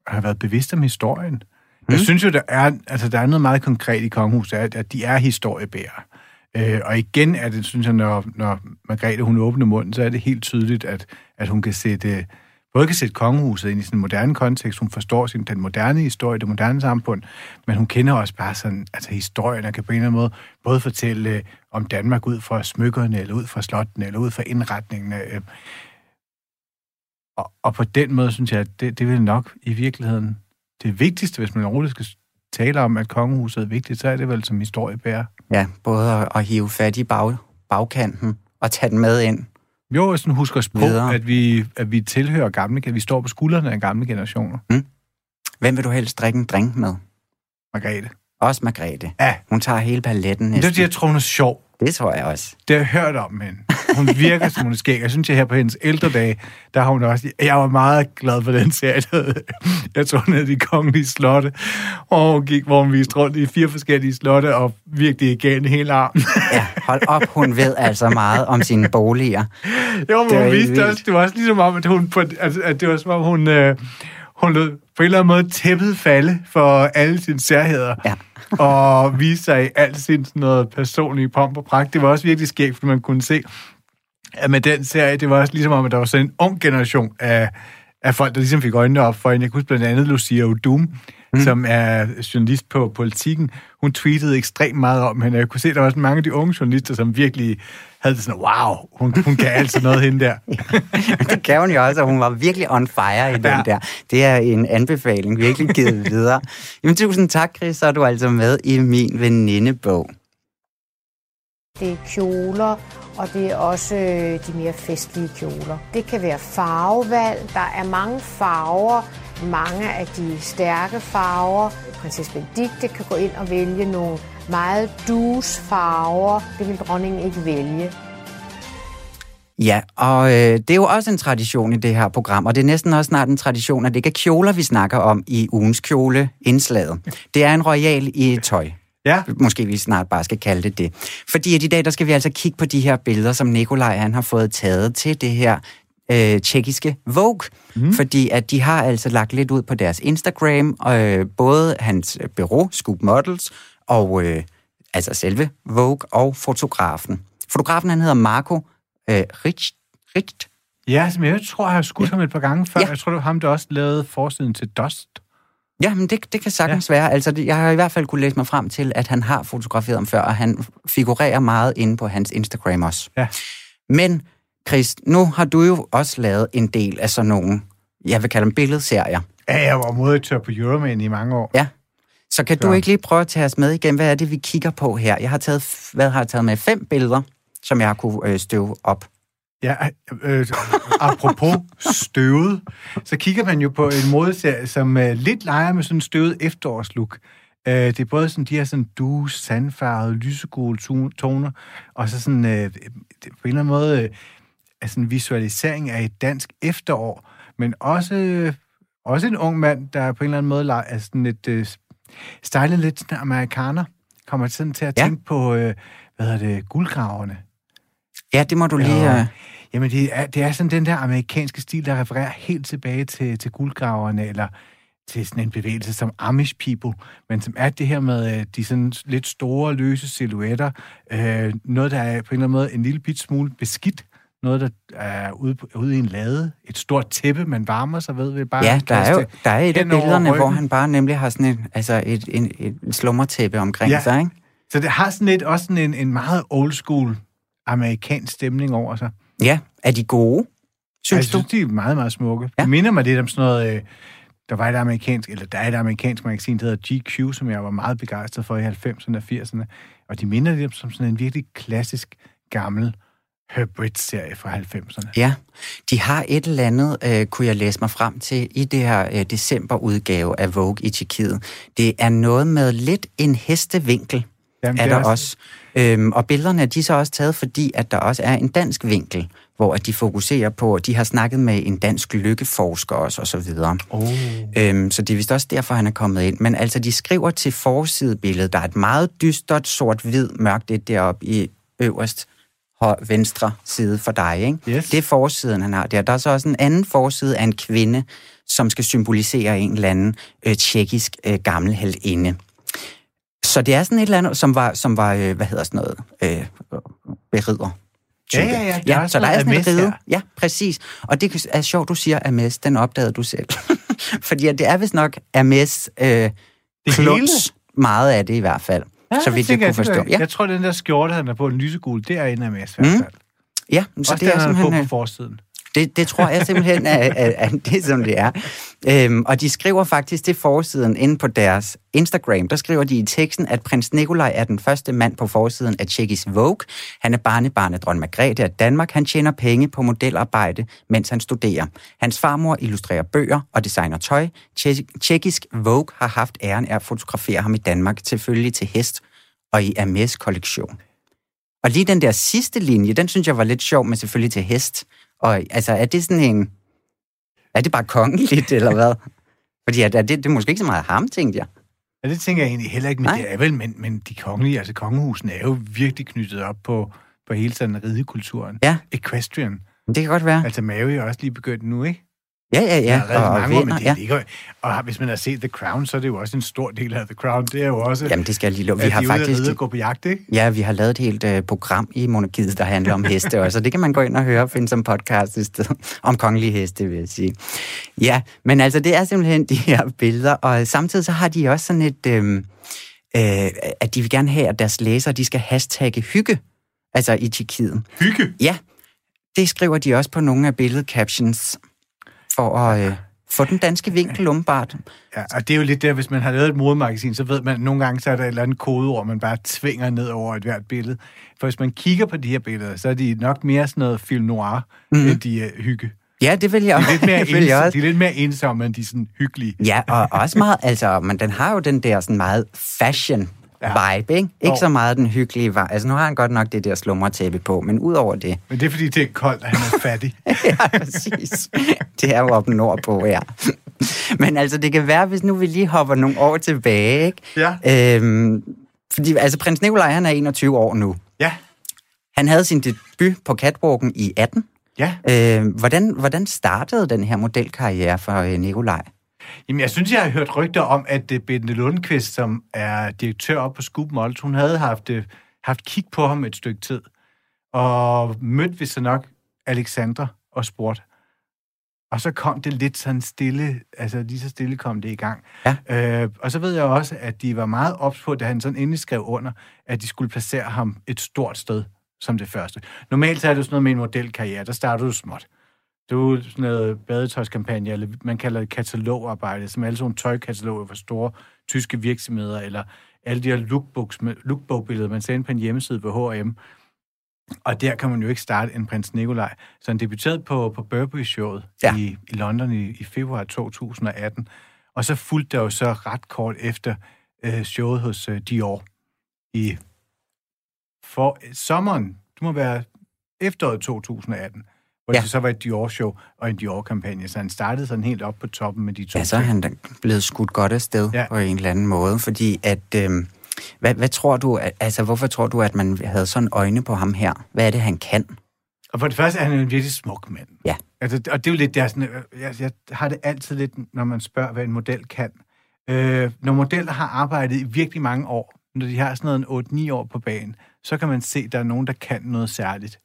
have været bevidst om historien. Mm. Jeg synes jo, der er, altså, der er noget meget konkret i kongehuset, at, at de er historiebærere. Øh, og igen er det, synes jeg, når, når Margrethe hun åbner munden, så er det helt tydeligt, at, at hun kan sætte, både kan sætte kongehuset ind i sin moderne kontekst, hun forstår sin, den moderne historie, det moderne samfund, men hun kender også bare sådan, altså historien, og kan på en eller anden måde både fortælle om Danmark ud fra smykkerne, eller ud fra slottene, eller ud fra indretningen. Øh, og, og på den måde synes jeg, at det, det vil nok i virkeligheden det vigtigste, hvis man overhovedet skal tale om, at kongehuset er vigtigt, så er det vel som historiebærer. Ja, både at, at hive fat i bag, bagkanten og tage den med ind. Jo, og sådan husk os på, Videre. at vi, at vi tilhører gamle, at vi står på skuldrene af gamle generationer. Hvem vil du helst drikke en drink med? Margrethe. Også Margrethe. Ja, Hun tager hele paletten men det er næsten. fordi, jeg tror, hun er sjov. Det tror jeg også. Det har jeg hørt om hende. Hun virker som hun er skæg. Jeg synes, at her på hendes ældre dage, der har hun også... Jeg var meget glad for den serie. der Jeg tror, i de kongelige slotte, og hun gik, hvor hun viste rundt i fire forskellige slotte, og virkelig gav en hel arm. Ja, hold op, hun ved altså meget om sine boliger. Jo, men Det hun viste vildt. også, det var også ligesom om, at hun, på, altså, at det var som om, hun, øh, hun lod på en eller anden måde tæppet falde for alle sine særheder. Ja. og vise sig i alt sin sådan noget personlige pomp og pragt. Det var også virkelig skægt, for man kunne se, at med den serie, det var også ligesom om, at der var sådan en ung generation af, af folk, der ligesom fik øjnene op for hende. Jeg kunne huske blandt andet Lucia Odum, mm. som er journalist på Politiken. Hun tweetede ekstremt meget om hende. Jeg kunne se, at der var sådan mange af de unge journalister, som virkelig havde det sådan, wow, hun, hun kan altså noget hende der. det kan hun jo også, og hun var virkelig on fire i den Ja. der. Det er en anbefaling, virkelig givet videre. Jamen, tusind tak, Chris, så er du altså med i min venindebog. Det er kjoler, og det er også øh, de mere festlige kjoler. Det kan være farvevalg. Der er mange farver, mange af de stærke farver. Prinsesse Benedikte kan gå ind og vælge nogle meget dus farver. Det vil dronningen ikke vælge. Ja, og øh, det er jo også en tradition i det her program, og det er næsten også snart en tradition, at det ikke er kjoler, vi snakker om i ugens kjole indslaget. Det er en royal i tøj. Ja. Måske vi snart bare skal kalde det det. Fordi at i dag, der skal vi altså kigge på de her billeder, som Nikolaj han har fået taget til det her øh, tjekkiske Vogue. Mm. Fordi at de har altså lagt lidt ud på deres Instagram, øh, både hans bureau, Scoop Models, og øh, altså selve Vogue og fotografen. Fotografen han hedder Marco øh, Rich, Rich. Ja, som jeg tror, jeg har skudt ja. ham et par gange før. Ja. Ja. Jeg tror, det var ham, der også lavede forsiden til Dust. Ja, men det, det kan sagtens ja. være. Altså, det- jeg har i hvert fald kunne læse mig frem til, at han har fotograferet ham før, og han figurerer meget inde på hans Instagram også. Ja. Men, Chris, nu har du jo også lavet en del af sådan nogle, jeg vil kalde dem billedserier. Ja, jeg var modetør på Euroman i mange år. Ja. Så kan Så. du ikke lige prøve at tage os med igen? Hvad er det, vi kigger på her? Jeg har taget, hvad har jeg taget med? Fem billeder, som jeg har kunne øh, støve op. Ja, øh, apropos støvet, så kigger man jo på en modeserie, som øh, lidt leger med sådan en støvet efterårslook. Øh, det er både sådan, de her sådan du, sandfarvede, lysegule to- toner, og så sådan øh, på en eller anden måde øh, sådan en visualisering af et dansk efterår, men også, også en ung mand, der på en eller anden måde er sådan lidt øh, stylet lidt sådan amerikaner. Kommer sådan til at Ja. tænke på, øh, hvad hedder det, guldgraverne. Ja, det må du lige... Ja. Øh, Jamen, det er, det er sådan den der amerikanske stil, der refererer helt tilbage til, til guldgraverne, eller til sådan en bevægelse som Amish People, men som er det her med øh, de sådan lidt store, løse silhuetter, øh, noget, der er på en eller anden måde en lille bit smule beskidt, noget, der er ude, på, ude i en lade, et stort tæppe, man varmer sig ved, ved bare ja, der er jo der er et af billederne, hvor han bare nemlig har sådan en, altså et, en, et slummertæppe omkring Ja. sig, ikke? Så det har sådan lidt, også sådan en, en meget old school amerikansk stemning over sig. Ja, er de gode? Synes jeg du? synes, de er meget, meget smukke. Ja. Det minder mig lidt om sådan noget... Øh, der var et amerikansk, eller der er et amerikansk magasin, der hedder GQ, som jeg var meget begejstret for i 90'erne og 80'erne. Og de minder lidt om sådan en virkelig klassisk, gammel Herbert-serie fra 90'erne. Ja, de har et eller andet, øh, kunne jeg læse mig frem til, i det her øh, decemberudgave af Vogue i Tjekkiet. Det er noget med lidt en hestevinkel, Jamen, er der er også. Øhm, og billederne er de så også taget, fordi at der også er en dansk vinkel, hvor at de fokuserer på, de har snakket med en dansk lykkeforsker også, og så videre. Oh. Øhm, så det er vist også derfor, han er kommet ind. Men altså, de skriver til forsidebilledet, der er et meget dystert, sort-hvid, mørkt det deroppe i øverst venstre side for dig, ikke? Yes. Det er forsiden, han har der. Der er så også en anden forside af en kvinde, som skal symbolisere en eller anden øh, tjekkisk øh, gammel heldinde. Så det er sådan et eller andet, som var, som var øh, hvad hedder sådan noget, øh, berider. Ja, ja, ja. Der er ja så der er sådan Hermes ride. Ja, præcis. Og det er sjovt, du siger Hermes. Den opdagede du selv. Fordi det er vist nok Hermes øh, kluns, meget af det i hvert fald. Ja, så vidt jeg tænker kunne forstå. er- Ja, Jeg tror, den der skjorte, han er på, en lysegul, det er en af med i hvert Mm. fald. ja så Også det den, er han er på simpelthen... på forsiden. Det, det tror jeg simpelthen er, er, er det, som det er. Øhm, og de skriver faktisk til forsiden inde på deres Instagram, der skriver de i teksten, at prins Nikolaj er den første mand på forsiden af Tjekkis Vogue. Han er barnebarn af dronning Margrethe af Danmark. Han tjener penge på modelarbejde, mens han studerer. Hans farmor illustrerer bøger og designer tøj. Tjekkisk Vogue har haft æren af at fotografere ham i Danmark, selvfølgelig til hest og i Hermes kollektion. Og lige den der sidste linje, den synes jeg var lidt sjov, men selvfølgelig til hest. Og altså, er det sådan en... Er det bare kongeligt, eller hvad? Fordi at, er det, det er måske ikke så meget ham, tænkte jeg. Ja, det tænker jeg egentlig heller ikke, men Nej. det er vel, men, men de kongelige, altså kongehusen er jo virkelig knyttet op på, på hele sådan ridekulturen. Ja. Equestrian. Det kan godt være. Altså Mary er også lige begyndt nu, ikke? Ja, ja, ja. Der er og, mange år, men det ja. ligger, og hvis man har set The Crown, så er det jo også en stor del af The Crown. Det er jo også, Jamen, det skal jeg lige love. Vi at har at faktisk... og gå på jagt, ikke? Ja, vi har lavet et helt uh, program i Monarkiet, der handler om heste også, så det kan man gå ind og høre og finde som podcast i stedet. Om kongelige heste, vil jeg sige. Ja, men altså, det er simpelthen de her billeder, og samtidig så har de også sådan et... Øh, øh, at de vil gerne have, at deres læsere, de skal hashtagge hygge, altså i Tjekkiet. Hygge? Ja, det skriver de også på nogle af billedcaptions, for at øh, få den danske vinkel umbart. Ja, og det er jo lidt der, hvis man har lavet et modemagasin, så ved man, at nogle gange så er der et eller andet kodeord, man bare tvinger ned over et hvert billede. For hvis man kigger på de her billeder, så er de nok mere sådan noget film noir, mm. end de er hygge. Ja, det vil jeg, De er lidt mere, også. de er lidt mere ensomme, end de sådan hyggelige. Ja, og også meget, altså, men den har jo den der sådan meget fashion vibe, ikke? Ikke Jo. så meget den hyggelige vibe. Altså, nu har han godt nok det der slumretæppe på, men udover det, Men det er, fordi det er koldt, og han er fattig. ja, præcis. Det er jo oppe nordpå, ja. Men altså, det kan være, hvis nu vi lige hopper nogle år tilbage, ikke? Ja. Øhm, fordi, altså, prins Nikolaj, han er 21 år nu. Ja. Han havde sin debut på catwalken i 18. Ja. Øh, hvordan, hvordan startede den her modelkarriere for øh, Nikolaj? Jamen, jeg synes, jeg har hørt rygter om, at uh, Bente Lundqvist, som er direktør op på Scoop Models, hun havde haft, uh, haft kig på ham et stykke tid, og mødte vi så nok Alexandra og spurgte. Og så kom det lidt sådan stille, altså lige så stille kom det i gang. Ja. Øh, og så ved jeg også, at de var meget ops på, da han sådan endelig skrev under, at de skulle placere ham et stort sted som det første. Normalt så er det sådan noget med en modelkarriere, der starter du småt. Du er sådan noget badetøjskampagne, eller man kalder det katalogarbejde, som er alle sådan tøjkataloger for store tyske virksomheder, eller alle de her lookbooks med, lookbook-billeder, man sender på en hjemmeside på H&M. Og der kan man jo ikke starte en prins Nikolaj. Så han debuterede på, på Burberry-showet Ja. i, i London i, i februar 2018. Og så fulgte der jo så ret kort efter øh, showet hos øh, Dior i for sommeren, det må være efteråret 2018, hvor Ja. det så var et Dior-show og en Dior-kampagne. Så han startede sådan helt op på toppen med de to Ja, så er han blevet skudt godt afsted ja. På en eller anden måde, fordi at... Øh, hvad, hvad tror du, altså hvorfor tror du, at man havde sådan øjne på ham her? Hvad er det, han kan? Og for det første er han en virkelig smuk mand. Ja. Altså, og det er jo lidt der, sådan, øh, jeg, jeg har det altid lidt, når man spørger, hvad en model kan. Øh, når modeller har arbejdet i virkelig mange år, når de har sådan noget en 8-9 år på banen, så kan man se, at der er nogen, der kan noget særligt.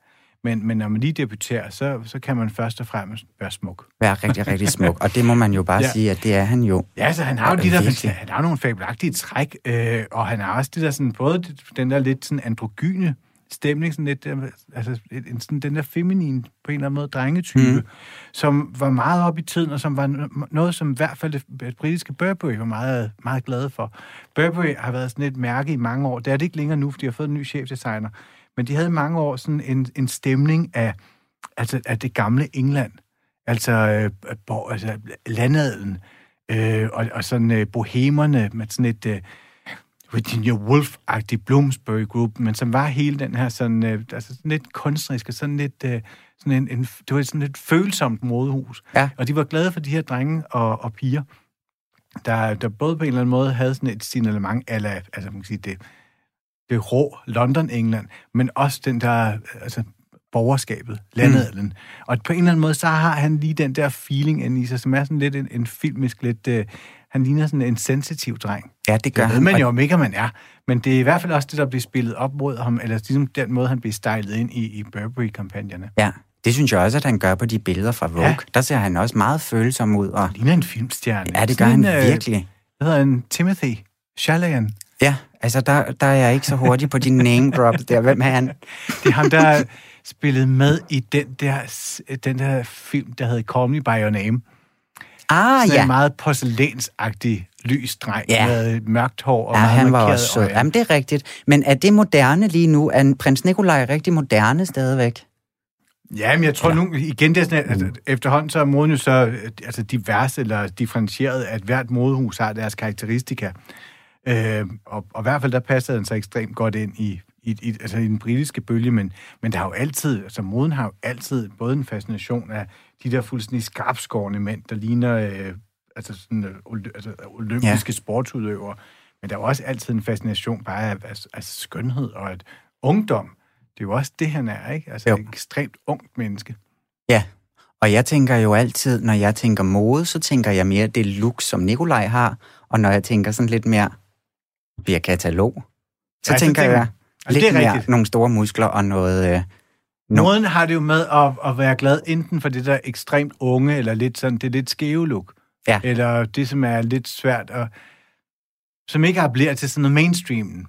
Men, men når man lige debuterer, så, så kan man først og fremmest være smuk. Være rigtig, rigtig smuk. Og det må man jo bare ja. Sige, at det er han jo. Ja, altså, han har jo de der, virkelig. han har nogle fabelagtige træk, øh, og han har også det der sådan, både den der lidt sådan androgyne stemning, sådan lidt, øh, altså en, sådan, den der feminin, på en eller anden måde, drengetype, mm. som var meget op i tiden, og som var no- noget, som i hvert fald det, det britiske Burberry var meget, meget glade for. Burberry har været sådan et mærke i mange år. Det er det ikke længere nu, fordi de har fået en ny chefdesigner. Men de havde mange år sådan en, en stemning af, altså, af det gamle England. Altså, øh, hvor, altså landadelen, øh, og, og sådan øh, bohemerne med sådan et øh, Virginia Woolf-agtig Bloomsbury Group, men som var hele den her sådan, øh, altså sådan lidt kunstneriske, sådan lidt, øh, sådan en, en, det var sådan lidt følsomt modehus. Ja. Og de var glade for de her drenge og, og piger, der, der både på en eller anden måde havde sådan et signalement, eller, altså man kan sige, det, det rå London-England, men også den der, altså borgerskabet, landadelen. Mm. Og på en eller anden måde, så har han lige den der feeling ind i sig, som er sådan lidt en, en filmisk, lidt, øh, han ligner sådan en sensitiv dreng. Ja, det gør Det ved han. man jo om ikke, man er. Men det er i hvert fald også det, der bliver spillet op mod ham, eller ligesom den måde, han bliver stylet ind i, i Burberry-kampagnerne. Ja, det synes jeg også, at han gør på de billeder fra Vogue. Ja. Der ser han også meget følsom ud. Og... Ligner en filmstjerne. Ja, det gør Sådan han en, øh, virkelig. Hvad hedder han? Timothy Chalayan. Ja, altså der, der er jeg ikke så hurtig på de name drops der. Hvem er han? Det er ham, der spillede med i den der, den der film, der hedder Call Me By Your Name. Ah, Sådan ja. en meget porcelænsagtig lys dreng Ja. med mørkt hår og Ja, meget han var også sød. Jamen, det er rigtigt. Men er det moderne lige nu? Er prins Nikolaj rigtig moderne stadigvæk? Ja, men jeg tror nu, igen, det er sådan, at, at efterhånden så er moden jo så altså divers eller differentieret, at hvert modehus har deres karakteristika. Øh, og, og i hvert fald der passer den så ekstremt godt ind i, i, i, altså i den britiske bølge, men, men der har jo altid, altså moden har jo altid både en fascination af de der fuldstændig skarpskårende mænd, der ligner øh, altså sådan, øh, altså olympiske ja. sportsudøvere, men der er jo også altid en fascination bare af, af, af skønhed og at ungdom. Det er jo også det, han er, ikke? Altså jo. et ekstremt ungt menneske. Ja, og jeg tænker jo altid, når jeg tænker mode, så tænker jeg mere det look, som Nikolaj har, og når jeg tænker sådan lidt mere via katalog, så ja, tænker tænker, jeg altså, lidt det er mere rigtigt. nogle store muskler og noget... Øh, no. Moden har det jo med at, at være glad enten for det der ekstremt unge, eller lidt sådan, det lidt skæve look. Ja. Eller det, som er lidt svært, og som ikke appellerer til sådan noget mainstreamen.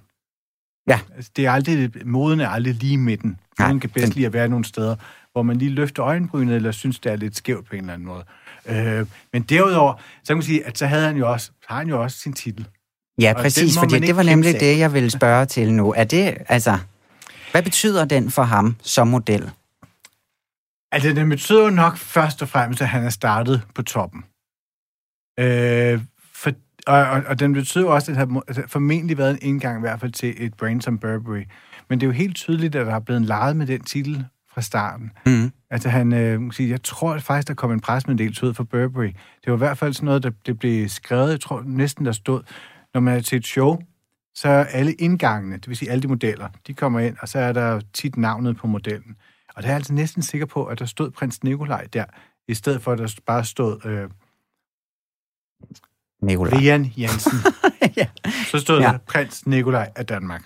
Ja. Altså, det er aldrig, moden er aldrig lige midten. Moden kan bedst den... lide at være nogle steder, hvor man lige løfter øjenbrynet, eller synes, det er lidt skævt på en eller anden måde. Øh, men derudover, så kan man sige, at så havde han jo også, har han jo også sin titel. Ja, præcis, fordi det var nemlig det, jeg ville spørge til nu. Er det, altså, hvad betyder den for ham som model? Altså, den betyder jo nok først og fremmest, at han er startet på toppen. Øh, for, og, og, og den betyder også, at det har altså, formentlig været en indgang i hvert fald til et brand som Burberry. Men det er jo helt tydeligt, at der er blevet leget med den titel fra starten. Mm. Altså han, øh, sige, jeg tror faktisk, der kom en presmeddelelse ud for Burberry. Det var i hvert fald sådan noget, der det blev skrevet, jeg tror næsten, der stod, når man er til et show, så er alle indgangene, det vil sige alle de modeller, de kommer ind, og så er der tit navnet på modellen. Og der er jeg altså næsten sikker på, at der stod prins Nikolaj der, i stedet for, at der bare stod øh, Nikolaj. Rian Jensen. ja. Så stod ja. der prins Nikolaj af Danmark.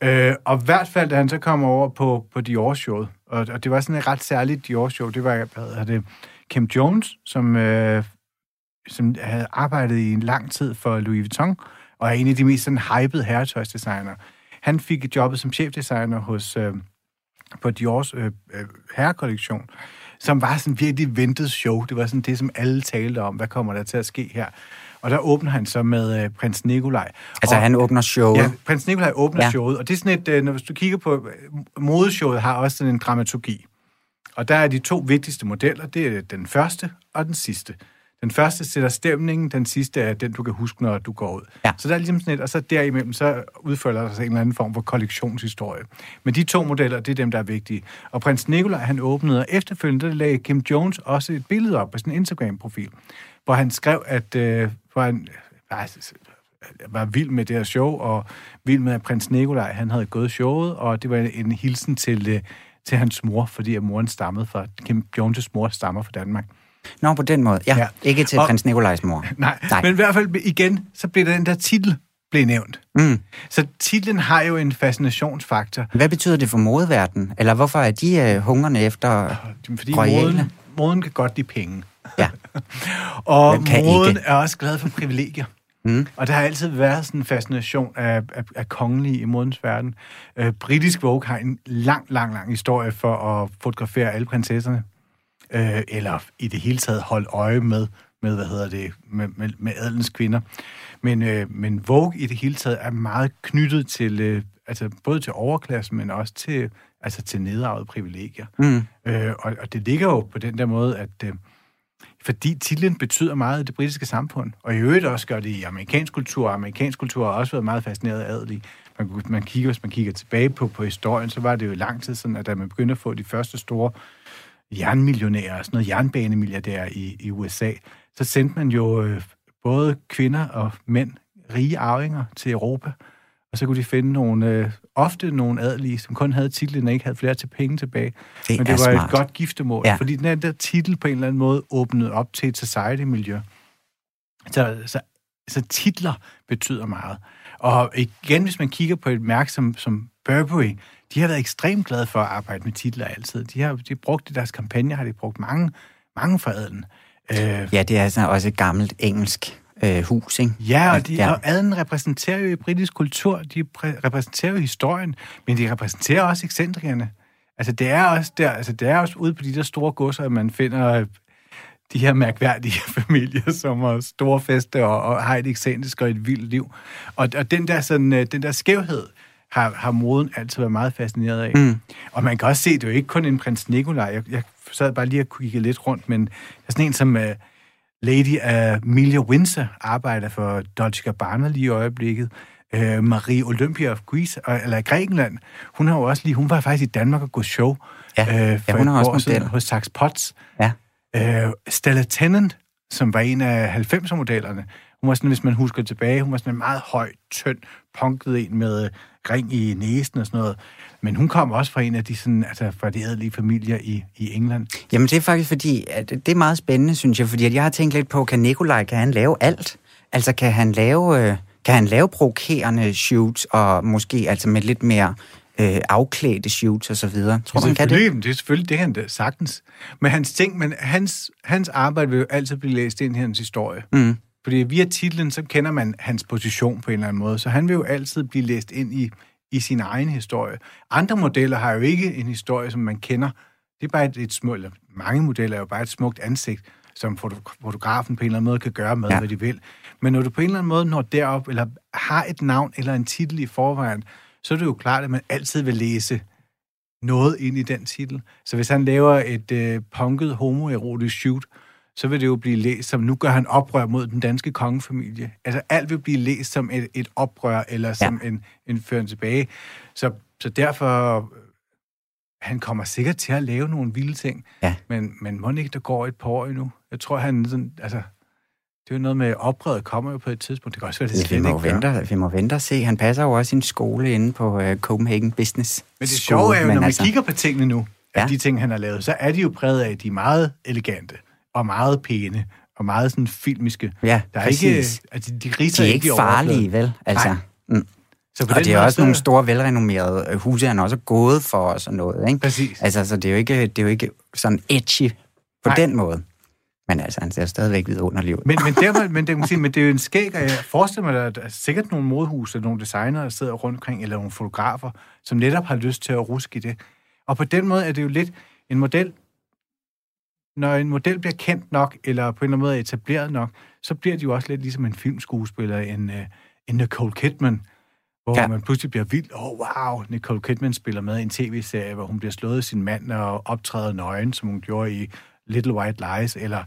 Øh, og i hvert fald, da han så kom over på, på Dior-showet, og, og det var sådan et ret særligt Dior-show, det var, hvad det, Kim Jones, som, øh, som havde arbejdet i en lang tid for Louis Vuitton, og er en af de mest sådan hypede herretøjsdesigner. Han fik jobbet som chefdesigner hos, øh, på Diors øh, øh, herrekollektion, som var sådan virkelig ventet show. Det var sådan det, som alle talte om. Hvad kommer der til at ske her? Og der åbner han så med øh, prins Nikolaj. Altså og, han åbner showet? Ja, prins Nikolaj åbner ja. showet. Og det er sådan et, øh, når du kigger på, øh, modeshowet har også sådan en dramaturgi. Og der er de to vigtigste modeller, det er den første og den sidste. Den første sætter stemningen, den sidste er den, du kan huske, når du går ud. Ja. Så der er ligesom sådan et, og så derimellem, så udfører der sig en eller anden form for kollektionshistorie. Men de to modeller, det er dem, der er vigtige. Og prins Nikolaj, han åbnede, og efterfølgende der lagde Kim Jones også et billede op på sin Instagram-profil, hvor han skrev, at øh, hvor han øh, var vild med det her show, og vild med, at prins Nikolaj, han havde gået showet, og det var en hilsen til, øh, til hans mor, fordi at moren stammede fra, Kim Jones' mor stammer fra Danmark. Nå, på den måde. Ja, ja. ikke til og, prins Nikolajs mor. Nej, nej, men i hvert fald igen, så bliver den der titel blev nævnt. Mm. Så titlen har jo en fascinationsfaktor. Hvad betyder det for modeverdenen? Eller hvorfor er de uh, hungrende efter Fordi moden, moden kan godt lide penge. Ja. og moden ikke. er også glad for privilegier. Mm. Og der har altid været sådan en fascination af, af, af kongelige i modens verden. Uh, Britisk Vogue har en lang, lang, lang historie for at fotografere alle prinsesserne øh, eller i det hele taget holde øje med, med hvad hedder det, med, med, med adelens kvinder. Men, øh, men Vogue i det hele taget er meget knyttet til, øh, altså både til overklassen, men også til, altså til nedarvede privilegier. Mm. Øh, og, og det ligger jo på den der måde, at øh, fordi titlen betyder meget i det britiske samfund, og i øvrigt også gør det i amerikansk kultur, og amerikansk kultur har også været meget fascineret af adelige. Man, man kigger, hvis man kigger tilbage på, på historien, så var det jo lang tid sådan, at da man begyndte at få de første store jernmillionærer, sådan noget jernbanemilliardærer i, i USA, så sendte man jo øh, både kvinder og mænd, rige arvinger til Europa, og så kunne de finde nogle, øh, ofte nogle adelige, som kun havde titlen og ikke havde flere til penge tilbage. Det Men det var smart. et godt giftemål, ja. fordi den der titel på en eller anden måde åbnede op til et society-miljø. Så, så, så titler betyder meget. Og igen, hvis man kigger på et mærke som, som Burberry, de har været ekstremt glade for at arbejde med titler altid. De har de brugt i deres kampagne, har de brugt mange, mange for adelen. Øh, ja, det er altså også et gammelt engelsk øh, hus, ikke? Ja, og, de, ja. og adelen repræsenterer jo i britisk kultur, de repræsenterer jo historien, men de repræsenterer også ekscentrikerne. Altså, det er også der, altså, det er også ude på de der store godser, at man finder de her mærkværdige familier, som har store fester og, og har et ekscentrisk og et vildt liv. Og, og den der, sådan, øh, den der skævhed, har, har moden altid været meget fascineret af. Mm. Og man kan også se, det er jo ikke kun en prins Nikolaj. Jeg, jeg sad bare lige og kigge lidt rundt, men der er sådan en som uh, Lady Amelia Windsor arbejder for Dolce Gabbana lige i øjeblikket. øh, Marie Olympia of Greece, eller Grækenland, hun har jo også lige, hun var faktisk i Danmark og gået show. Ja, øh, ja hun har også model. Hos Saks Potts. Ja. Øh, Stella Tennant, som var en af 90'er-modellerne, hun var sådan, hvis man husker tilbage, hun var sådan en meget høj, tynd, punket en med ring i næsen og sådan noget. Men hun kom også fra en af de, sådan, altså fra de adelige familier i, i England. Jamen det er faktisk fordi, at det er meget spændende, synes jeg, fordi at jeg har tænkt lidt på, kan Nikolaj, kan han lave alt? Altså kan han lave, øh, kan han lave provokerende shoots, og måske altså med lidt mere øh, afklædte shoots og så videre? Tror han kan det? Det er selvfølgelig, det han da sagtens. Men hans ting, men hans, hans arbejde vil jo altid blive læst ind i hans historie. Mm. Fordi via titlen, så kender man hans position på en eller anden måde, så han vil jo altid blive læst ind i, i sin egen historie. Andre modeller har jo ikke en historie, som man kender. Det er bare et, et smukt, eller mange modeller er jo bare et smukt ansigt, som fotografen på en eller anden måde kan gøre med, ja. hvad de vil. Men når du på en eller anden måde når derop, eller har et navn eller en titel i forvejen, så er det jo klart, at man altid vil læse noget ind i den titel. Så hvis han laver et øh, punket homoerotisk shoot, så vil det jo blive læst som, nu gør han oprør mod den danske kongefamilie. Altså alt vil blive læst som et, et oprør, eller som ja. en, en føren tilbage. Så, så derfor, han kommer sikkert til at lave nogle vilde ting, ja. men, men må ikke, der går et par år endnu. Jeg tror, han sådan, altså, det er jo noget med, oprøret kommer jo på et tidspunkt. Det kan også være, det slet vi må ikke vente, Vi må vente og se. Han passer jo også sin skole inde på uh, Copenhagen Business Men det sjove er jo, når man altså... kigger på tingene nu, ja. de ting, han har lavet, så er de jo præget af, at de er meget elegante og meget pæne, og meget sådan filmiske. Ja, der er præcis. ikke, altså, de, de er ikke farlige, vel? Altså, mm. Så på og det er også så... nogle store, velrenommerede øh, huse, han også er gået for og sådan noget, ikke? Præcis. Altså, så det er jo ikke, det er jo ikke sådan edgy på Nej. den måde. Men altså, han ser stadigvæk vidunderlig ud. Men, men, der, men, det, sige, men det er jo en skæg, og jeg forestiller mig, at der er sikkert nogle modhus, eller nogle designer, der sidder rundt omkring, eller nogle fotografer, som netop har lyst til at ruske i det. Og på den måde er det jo lidt en model, når en model bliver kendt nok, eller på en eller anden måde etableret nok, så bliver de jo også lidt ligesom en filmskuespiller, en, uh, en Nicole Kidman, hvor ja. man pludselig bliver vild. Åh, oh, wow, Nicole Kidman spiller med i en tv-serie, hvor hun bliver slået af sin mand og optræder nøgen, som hun gjorde i Little White Lies, eller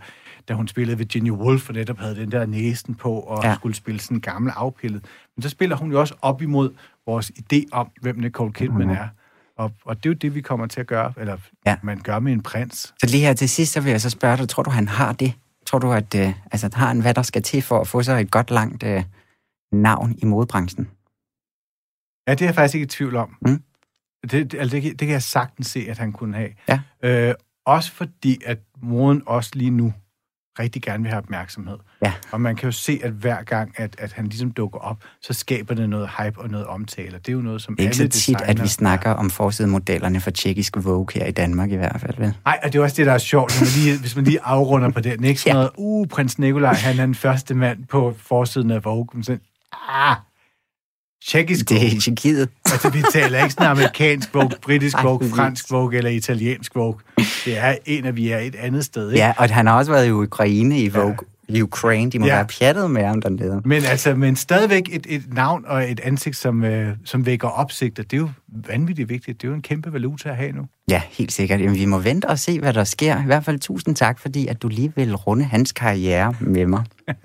da hun spillede Virginia Woolf, og netop havde den der næsten på, og ja. skulle spille sådan en gammel afpillet. Men så spiller hun jo også op imod vores idé om, hvem Nicole Kidman mm-hmm. er. Og, og det er jo det, vi kommer til at gøre, eller ja. man gør med en prins. Så lige her til sidst, så vil jeg så spørge dig, tror du, han har det? Tror du, at øh, altså, har han, hvad der skal til for at få sig et godt langt øh, navn i modebranchen? Ja, det er jeg faktisk ikke i tvivl om. Mm. Det, altså, det, det kan jeg sagtens se, at han kunne have. Ja. Øh, også fordi, at moden også lige nu rigtig gerne vil have opmærksomhed. Ja. Og man kan jo se, at hver gang, at, at han ligesom dukker op, så skaber det noget hype og noget omtale. Det er jo noget, som det er ikke alle så tit, at vi snakker om forsidemodellerne for tjekkisk Vogue her i Danmark i hvert fald, vel? Nej, og det er også det, der er sjovt, når man lige, hvis man lige afrunder på den. Ikke sådan ja. noget, uh, prins Nikolaj, han er den første mand på forsiden af Vogue. Men sådan, ah, Tjekkisk Det er Tjekkiet. Altså, vi taler ikke sådan amerikansk Vogue, britisk Vogue, fransk Vogue eller italiensk Vogue. Det er en af, vi er et andet sted, ikke? Ja, og han har også været i Ukraine i Vogue. Ja. Ukraine, de må ja. være pjattet med ham dernede. Men altså, men stadigvæk et, et navn og et ansigt, som, øh, som vækker opsigt, det er jo vanvittigt vigtigt. Det er jo en kæmpe valuta at have nu. Ja, helt sikkert. Jamen, vi må vente og se, hvad der sker. I hvert fald tusind tak, fordi at du lige vil runde hans karriere med mig.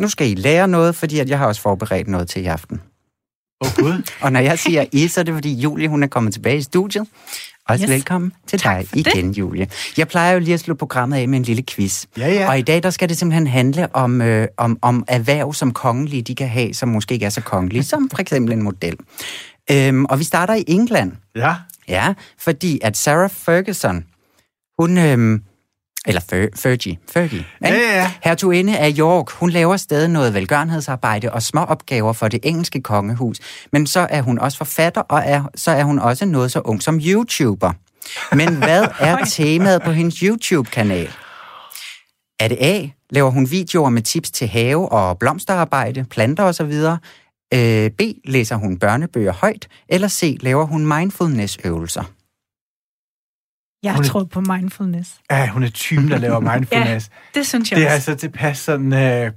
nu skal I lære noget, fordi at jeg har også forberedt noget til i aften. Åh oh, Gud. og når jeg siger I, så er det fordi Julie, hun er kommet tilbage i studiet. Også yes. velkommen til dig igen, det. Julie. Jeg plejer jo lige at slutte programmet af med en lille quiz. Ja, ja. Og i dag, der skal det simpelthen handle om, øh, om, om erhverv, som kongelige de kan have, som måske ikke er så kongelige, som for eksempel en model. Øhm, og vi starter i England. Ja. Ja, fordi at Sarah Ferguson, hun, øhm, eller Fer, Fergie. Fergie. Ja, ja, ja. Hertuginde af York, hun laver stadig noget velgørenhedsarbejde og små opgaver for det engelske kongehus. Men så er hun også forfatter, og er, så er hun også noget så ung som YouTuber. Men hvad er temaet på hendes YouTube-kanal? Er det A? Laver hun videoer med tips til have og blomsterarbejde, planter osv.? Øh, B. Læser hun børnebøger højt? Eller C. Laver hun mindfulness-øvelser? Jeg hun tror på mindfulness. Ja, hun er typen, der laver mindfulness. ja, det synes jeg Det er altså tilpas sådan... Øh,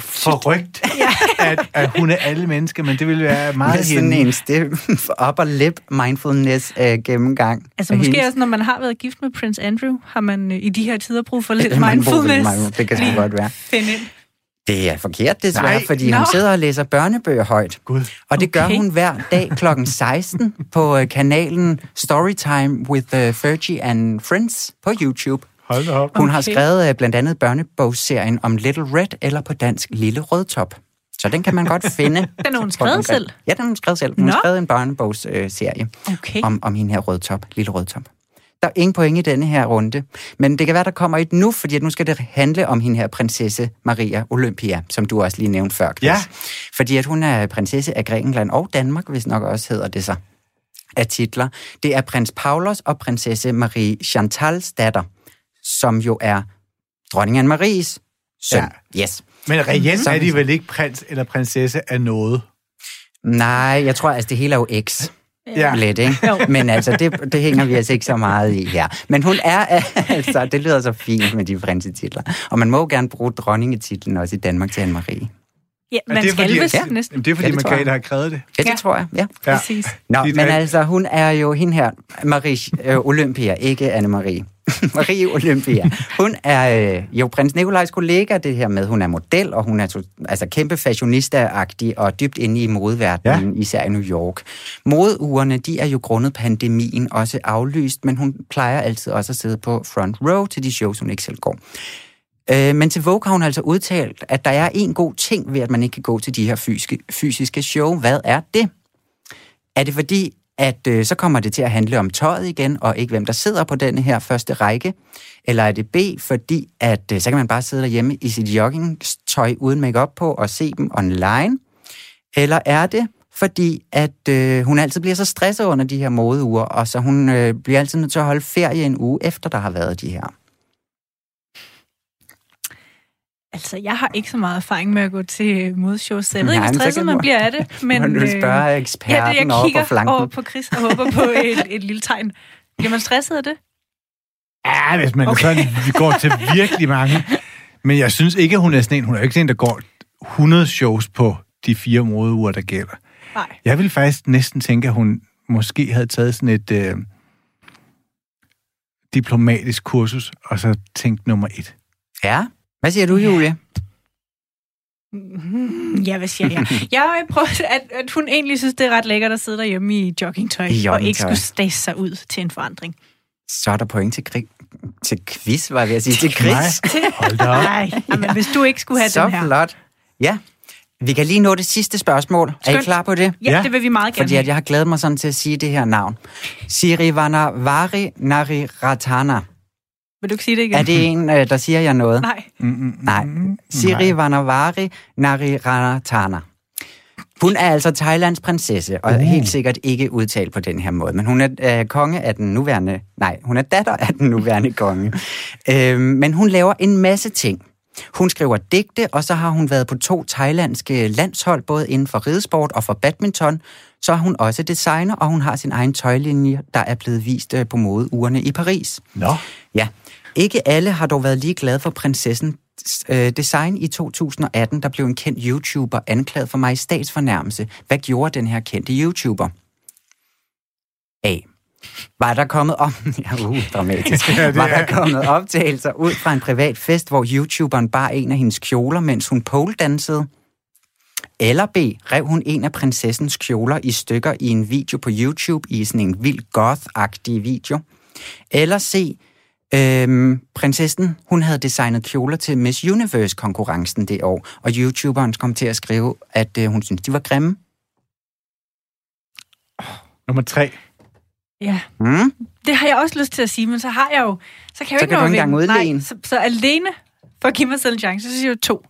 forrygt, at, at hun er alle mennesker, men det ville være meget Med sådan hende. en step upper lip mindfulness øh, gennemgang. Altså måske også, når man har været gift med Prince Andrew, har man øh, i de her tider brug for lidt mindfulness. mindful- det kan Lige godt være. Finde ind. Det er forkert desværre, Nej. Fordi Nå. hun sidder og læser børnebøger højt. Gud. Og det gør Okay. hun hver dag kl. 16 på øh, kanalen Storytime with uh, Fergie and Friends på YouTube. Hold da op. Hun har Okay. skrevet øh, blandt andet børnebogsserien om Little Red, eller på dansk Lille Rødtop. Så den kan man godt finde. Den har hun skrevet selv? Ja, den har hun skrevet selv. Hun har skrevet en børnebogsserie Okay. om, om hende her Rødtop, Lille Rødtop. Der er ingen point i denne her runde, men det kan være, der kommer et nu, fordi at nu skal det handle om hende her prinsesse Maria Olympia, som du også lige nævnte før, Chris. Ja. Fordi at hun er prinsesse af Grækenland og Danmark, hvis nok også hedder det så, af titler. Det er prins Paulos og prinsesse Marie Chantals datter, som jo er dronning Anne-Maries søn. Ja. Yes. Men reelt er de vel ikke prins eller prinsesse af noget? Nej, jeg tror, altså det hele er jo X. Ja. Lidt, ikke? Jo. Men altså, det, det hænger vi altså ikke så meget i her. Men hun er, altså, det lyder så fint med de prinsetitler. Og man må jo gerne bruge dronningetitlen også i Danmark til Anne-Marie. Ja, Er man det skal fordi, vist Ja. næsten. Jamen, det er fordi, Ja, det. Margrethe har krævet det. Ja, det Ja. tror jeg, ja. Ja. Præcis. Nå, men altså, hun er jo hende her, Marie øh, Olympia, ikke Anne-Marie. Marie Olympia. Hun er øh, jo prins Nikolajs kollega, det her med, hun er model, og hun er to, altså kæmpe fashionista-agtig og dybt inde i modeverdenen, ja. især i New York. Modeugerne, de er jo grundet pandemien også aflyst, men hun plejer altid også at sidde på front row til de shows, hun ikke selv går. Øh, men til Vogue har hun altså udtalt, at der er en god ting ved, at man ikke kan gå til de her fysiske, fysiske show. Hvad er det? Er det fordi, at øh, så kommer det til at handle om tøjet igen, og ikke hvem der sidder på denne her første række? Eller er det B, fordi at øh, så kan man bare sidde derhjemme i sit joggingtøj uden makeup på og se dem online? Eller er det fordi, at øh, hun altid bliver så stresset under de her modeuger, og så hun øh, bliver altid nødt til at holde ferie en uge efter, der har været de her? Altså, jeg har ikke så meget erfaring med at gå til modshows, så jeg ved ikke, hvor stresset man bliver af det. Men, Men, du øh, spørger ja, eksperten det, jeg over kigger på flanken. over på Chris og håber på et, et lille tegn. Bliver man stresset af det? Ja, hvis man okay. sådan, vi går til virkelig mange. Men jeg synes ikke, at hun er sådan en. Hun er jo ikke sådan en, der går 100 shows på de fire modeuger, der gælder. Nej. Jeg vil faktisk næsten tænke, at hun måske havde taget sådan et øh, diplomatisk kursus, og så tænkt nummer et. Ja. Hvad siger du, Julie? Ja, hvad siger jeg? Jeg prøver, at, at hun egentlig synes, det er ret lækkert at sidde derhjemme i joggingtøj, I og ikke joggingtøj. skulle stase sig ud til en forandring. Så er der point til, kri- til quiz, var jeg ved at sige. Til Chris. Hold da op. Nej, jamen, hvis du ikke skulle have Så den her. flot. Ja. Vi kan lige nå det sidste spørgsmål. Er I Skønt. klar på det? Ja, Ja. det vil vi meget gerne Fordi at jeg har glædet mig sådan til at sige det her navn. Sirivannavari Nariratana. Vil du ikke sige det igen? Er det en, øh, der siger jeg noget? Nej. Nej. Sirivannavari Nariratana. Hun er altså Thailands prinsesse, og uh. helt sikkert ikke udtalt på den her måde. Men hun er øh, konge af den nuværende... Nej, hun er datter af den nuværende konge. øhm, men hun laver en masse ting. Hun skriver digte, og så har hun været på to thailandske landshold, både inden for ridesport og for badminton. Så er hun også designer, og hun har sin egen tøjlinje, der er blevet vist øh, på modeugerne i Paris. Nå. Ja. Ikke alle har dog været lige glade for prinsessen øh, design i 2018, der blev en kendt YouTuber anklaget for majestatsfornærmelse. Hvad gjorde den her kendte YouTuber? A. Var der kommet om... Ja, uh, dramatisk. Ja, var er- der kommet optagelser ud fra en privat fest, hvor YouTuberen bar en af hendes kjoler, mens hun poledansede? Eller B. Rev hun en af prinsessens kjoler i stykker i en video på YouTube i sådan en vild goth-agtig video? Eller C. Øhm, prinsessen, hun havde designet kjoler til Miss Universe-konkurrencen det år, og YouTuberen kom til at skrive, at øh, hun syntes, de var grimme. Nummer tre. Ja, Mm? det har jeg også lyst til at sige, men så har jeg jo... Så kan jeg jo Så ikke kan nå du ikke engang udligne. Nej, så, så alene for at give mig selv en chance, så siger jeg jo to.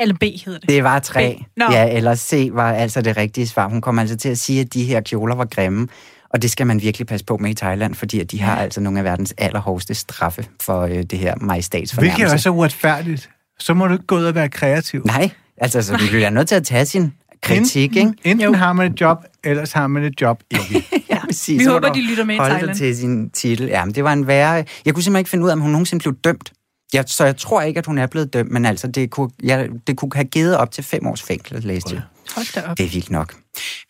Eller B hedder det. Det var tre. B. Ja, eller C var altså det rigtige svar. Hun kom altså til at sige, at de her kjoler var grimme, og det skal man virkelig passe på med i Thailand, fordi at de har altså nogle af verdens allerhårdeste straffe for øh, det her majestatsfornærmelse. Hvilket er så uretfærdigt. Så må du ikke gå ud og være kreativ. Nej, altså så du bliver nødt til at tage sin kritik, ikke? Enten Jo. har man et job, ellers har man et job ikke. Ja, præcis. Vi håber, de lytter med i Thailand. til sin titel. Ja, men det var en værre... Jeg kunne simpelthen ikke finde ud af, om hun nogensinde blev dømt. Ja, så jeg tror ikke, at hun er blevet dømt, men altså, det kunne, ja, det kunne have givet op til fem års fængsel, læste jeg. Hold da op. Det er vildt nok.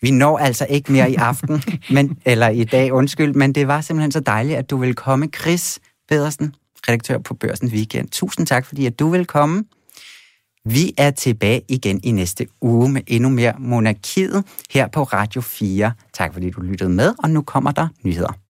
Vi når altså ikke mere i aften, men, eller i dag, undskyld, men det var simpelthen så dejligt, at du ville komme. Chris Pedersen, redaktør på Børsen Weekend. Tusind tak, fordi at du vil komme. Vi er tilbage igen i næste uge med endnu mere Monarkiet her på Radio 4. Tak fordi du lyttede med, og nu kommer der nyheder.